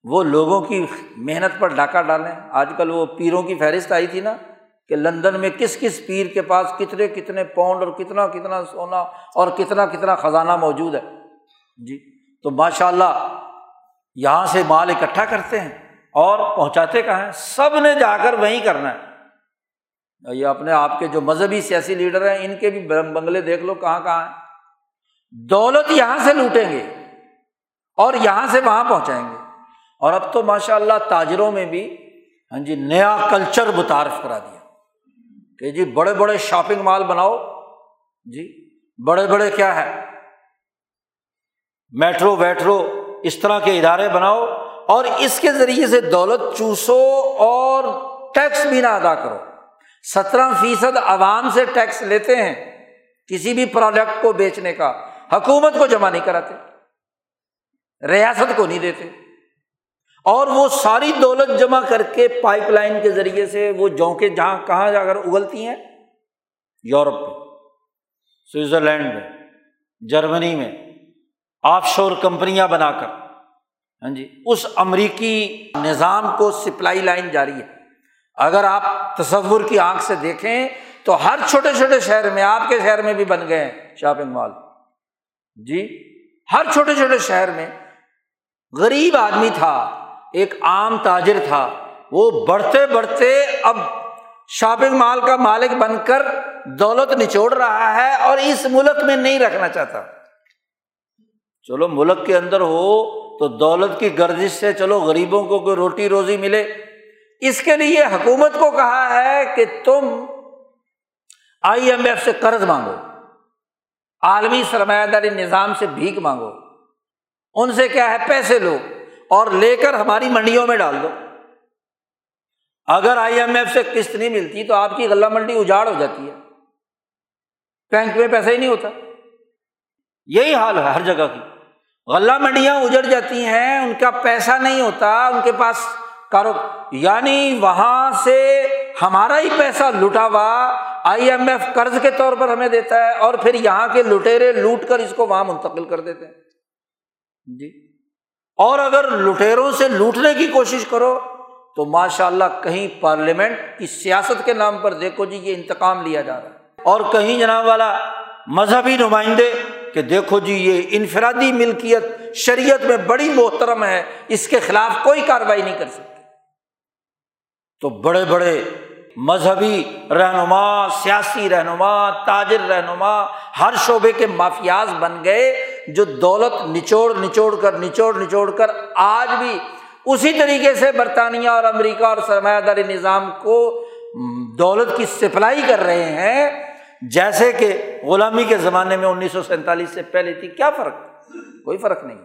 وہ لوگوں کی محنت پر ڈاکہ ڈالیں۔ آج کل وہ پیروں کی فہرست آئی تھی نا کہ لندن میں کس کس پیر کے پاس کتنے کتنے پاؤنڈ اور کتنا کتنا سونا اور کتنا کتنا خزانہ موجود ہے۔ جی تو ماشاء اللہ یہاں سے مال اکٹھا کرتے ہیں اور پہنچاتے کہاں ہیں؟ سب نے جا کر وہیں کرنا ہے۔ یہ اپنے آپ کے جو مذہبی سیاسی لیڈر ہیں، ان کے بھی بنگلے دیکھ لو کہاں کہاں ہیں۔ دولت یہاں سے لوٹیں گے اور یہاں سے وہاں پہنچائیں گے۔ اور اب تو ماشاء اللہ تاجروں میں بھی ہاں جی نیا کلچر متعارف کرا دیا۔ کہ جی بڑے بڑے شاپنگ مال بناؤ۔ جی بڑے بڑے کیا ہے؟ میٹرو، ویٹرو، اس طرح کے ادارے بناؤ اور اس کے ذریعے سے دولت چوسو اور ٹیکس بھی نہ ادا کرو۔ سترہ فیصد عوام سے ٹیکس لیتے ہیں کسی بھی پروڈکٹ کو بیچنے کا، حکومت کو جمع نہیں کراتے، ریاست کو نہیں دیتے۔ اور وہ ساری دولت جمع کر کے پائپ لائن کے ذریعے سے وہ جونکے جہاں کہاں جا کر اگلتی ہیں، یورپ میں، سوئٹزرلینڈ میں، جرمنی میں، آف شور کمپنیاں بنا کر۔ ہاں جی اس امریکی نظام کو سپلائی لائن جاری ہے۔ اگر آپ تصور کی آنکھ سے دیکھیں تو ہر چھوٹے چھوٹے شہر میں، آپ کے شہر میں بھی بن گئے ہیں شاپنگ مال۔ جی ہر چھوٹے چھوٹے شہر میں غریب آدمی تھا، ایک عام تاجر تھا۔ وہ بڑھتے بڑھتے اب شاپنگ مال کا مالک بن کر دولت نچوڑ رہا ہے اور اس ملک میں نہیں رکھنا چاہتا۔ چلو ملک کے اندر ہو تو دولت کی گردش سے چلو غریبوں کو کوئی روٹی روزی ملے۔ اس کے لیے حکومت کو کہا ہے کہ تم آئی ایم ایف سے قرض مانگو، عالمی سرمایہ داری نظام سے بھیک مانگو۔ ان سے کیا ہے؟ پیسے لو اور لے کر ہماری منڈیوں میں ڈال دو۔ اگر آئی ایم ایف سے قسط نہیں ملتی تو آپ کی غلہ منڈی اجاڑ ہو جاتی ہے۔ بینک میں پیسہ ہی نہیں ہوتا۔ یہی حال ہے ہر جگہ کی۔ غلہ منڈیاں اجڑ جاتی ہیں، ان کا پیسہ نہیں ہوتا، ان کے پاس کارو یعنی وہاں سے ہمارا ہی پیسہ لٹا ہوا آئی ایم ایف قرض کے طور پر ہمیں دیتا ہے اور پھر یہاں کے لٹیرے لوٹ کر اس کو وہاں منتقل کر دیتے ہیں۔ جی۔ اور اگر لٹیروں سے لوٹنے کی کوشش کرو تو ماشاء اللہ کہیں پارلیمنٹ کی سیاست کے نام پر دیکھو جی یہ انتقام لیا جا رہا ہے۔ اور کہیں جناب والا مذہبی نمائندے کہ دیکھو جی یہ انفرادی ملکیت شریعت میں بڑی محترم ہے، اس کے خلاف کوئی کاروائی نہیں کر سکتے تو بڑے بڑے مذہبی رہنما، سیاسی رہنما، تاجر رہنما، ہر شعبے کے مافیاز بن گئے جو دولت نچوڑ نچوڑ کر، نچوڑ نچوڑ کر آج بھی اسی طریقے سے برطانیہ اور امریکہ اور سرمایہ داری نظام کو دولت کی سپلائی کر رہے ہیں۔ جیسے کہ غلامی کے زمانے میں انیس سو سینتالیس سے پہلے تھی، کیا فرق؟ کوئی فرق نہیں۔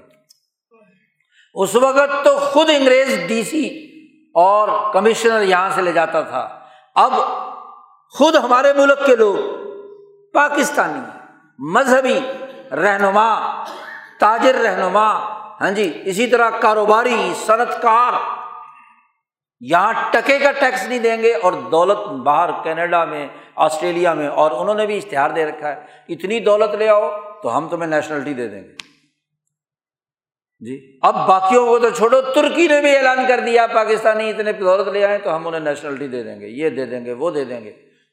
اس وقت تو خود انگریز ڈی سی اور کمشنر یہاں سے لے جاتا تھا۔ اب خود ہمارے ملک کے لوگ پاکستانی، مذہبی رہنما، تاجر رہنما ہاں جی اسی طرح کاروباری صنعت کار یہاں ٹکے کا ٹیکس نہیں دیں گے اور دولت باہر کینیڈا میں، آسٹریلیا میں، اور انہوں نے بھی اشتہار دے رکھا ہے۔ اتنی دولت لے آؤ تو ہم تمہیں نیشنلٹی دے دیں گے۔ جی۔ اب باقیوں کو تو چھوڑو، ترکی نے بھی اعلان کر دیا، پاکستانی اتنے دولت لے آئے تو ہم انہیں نیشنلٹی دے دیں گے، یہ دے دیں گے، وہ دے دیں گے۔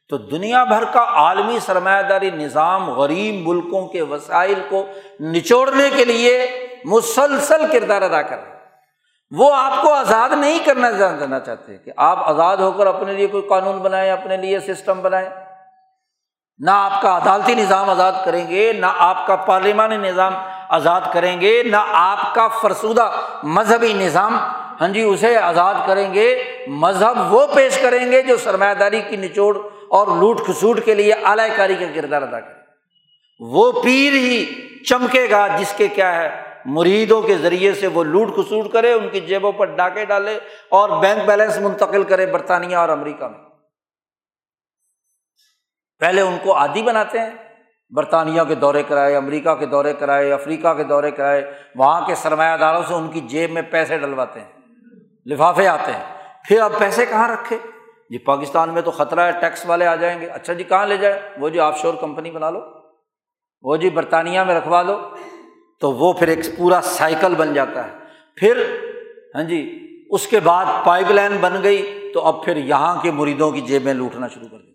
تو دنیا بھر کا عالمی سرمایہ داری نظام غریب ملکوں کے وسائل کو نچوڑنے کے لیے مسلسل کردار ادا کر رہے وہ آپ کو آزاد نہیں کرنا دینا چاہتے کہ آپ آزاد ہو کر اپنے لیے کوئی قانون بنائیں، اپنے لیے سسٹم بنائیں۔ نہ آپ کا عدالتی نظام آزاد کریں گے، نہ آپ کا پارلیمانی نظام آزاد کریں گے، نہ آپ کا فرسودہ مذہبی نظام ہاں جی اسے آزاد کریں گے۔ مذہب وہ پیش کریں گے جو سرمایہ داری کی نچوڑ اور لوٹ کھسوٹ کے لیے اعلی کاری کا کردار ادا کرے وہ پیر ہی چمکے گا جس کے کیا ہے، مریدوں کے ذریعے سے وہ لوٹ کھسوٹ کرے، ان کی جیبوں پر ڈاکے ڈالے اور بینک بیلنس منتقل کرے برطانیہ اور امریکہ میں۔ پہلے ان کو عادی بناتے ہیں۔ برطانیہ کے دورے کرائے، امریکہ کے دورے کرائے، افریقہ کے دورے کرائے، وہاں کے سرمایہ داروں سے ان کی جیب میں پیسے ڈلواتے ہیں، لفافے آتے ہیں۔ پھر اب پیسے کہاں رکھے؟ جی پاکستان میں تو خطرہ ہے، ٹیکس والے آ جائیں گے۔ اچھا جی کہاں لے جائے وہ جی آف شور کمپنی بنا لو۔ وہ جی برطانیہ میں رکھوا دو۔ تو وہ پھر ایک پورا سائیکل بن جاتا ہے۔ پھر ہاں جی اس کے بعد پائپ لائن بن گئی تو اب پھر یہاں کے مریدوں کی جیبیں لوٹنا شروع کر دیتے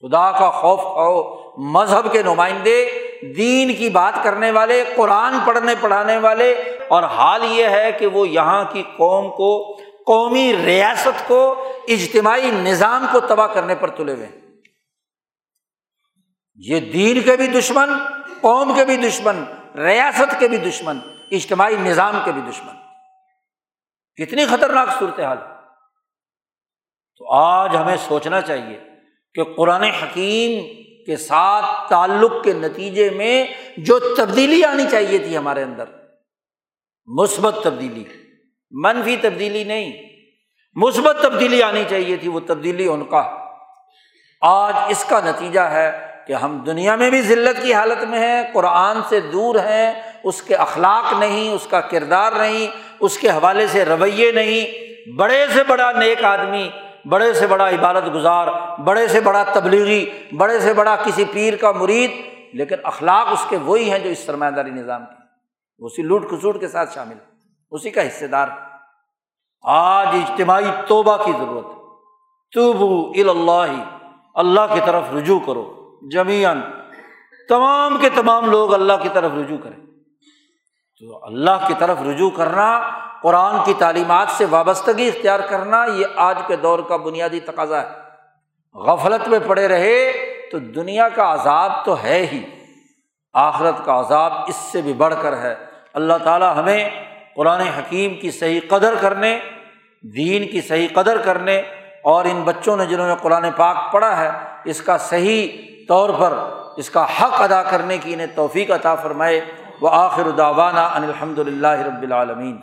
خدا کا خوف کھاؤ مذہب کے نمائندے، دین کی بات کرنے والے، قرآن پڑھنے، پڑھانے والے، اور حال یہ ہے کہ وہ یہاں کی قوم کو، قومی ریاست کو، اجتماعی نظام کو تباہ کرنے پر تلے ہوئے یہ دین کے بھی دشمن، قوم کے بھی دشمن، ریاست کے بھی دشمن، اجتماعی نظام کے بھی دشمن۔ کتنی خطرناک صورت حال تو آج ہمیں سوچنا چاہیے کہ قرآن حکیم کے ساتھ تعلق کے نتیجے میں جو تبدیلی آنی چاہیے تھی ہمارے اندر۔ مثبت تبدیلی۔ منفی تبدیلی نہیں۔ مثبت تبدیلی آنی چاہیے تھی وہ تبدیلی ان کا۔ آج اس کا نتیجہ ہے کہ ہم دنیا میں بھی ذلت کی حالت میں ہیں، قرآن سے دور ہیں، اس کے اخلاق نہیں، اس کا کردار نہیں، اس کے حوالے سے رویے نہیں۔ بڑے سے بڑا نیک آدمی بڑے سے بڑا عبادت گزار، بڑے سے بڑا تبلیغی، بڑے سے بڑا کسی پیر کا مرید، لیکن اخلاق اس کے وہی ہیں جو اس سرمایہ داری نظام کی اسی لوٹ کھسوٹ کے ساتھ شامل اسی کا حصے دار آج اجتماعی توبہ کی ضرورت توبو اللہ اللہ کی طرف رجوع کرو۔ جمیان تمام کے تمام لوگ اللہ کی طرف رجوع کریں۔ تو اللہ کی طرف رجوع کرنا قرآن کی تعلیمات سے وابستگی اختیار کرنا یہ آج کے دور کا بنیادی تقاضا ہے۔ غفلت میں پڑے رہے تو دنیا کا عذاب تو ہے ہی۔ آخرت کا عذاب اس سے بھی بڑھ کر ہے۔ اللہ تعالیٰ ہمیں قرآن حکیم کی صحیح قدر کرنے، دین کی صحیح قدر کرنے اور ان بچوں نے جنہوں نے قرآن پاک پڑھا ہے، اس کا صحیح طور پر، اس کا حق ادا کرنے کی انہیں توفیق عطا فرمائے۔ وہ آخر داوانہ ان الحمد للہ رب العالمین۔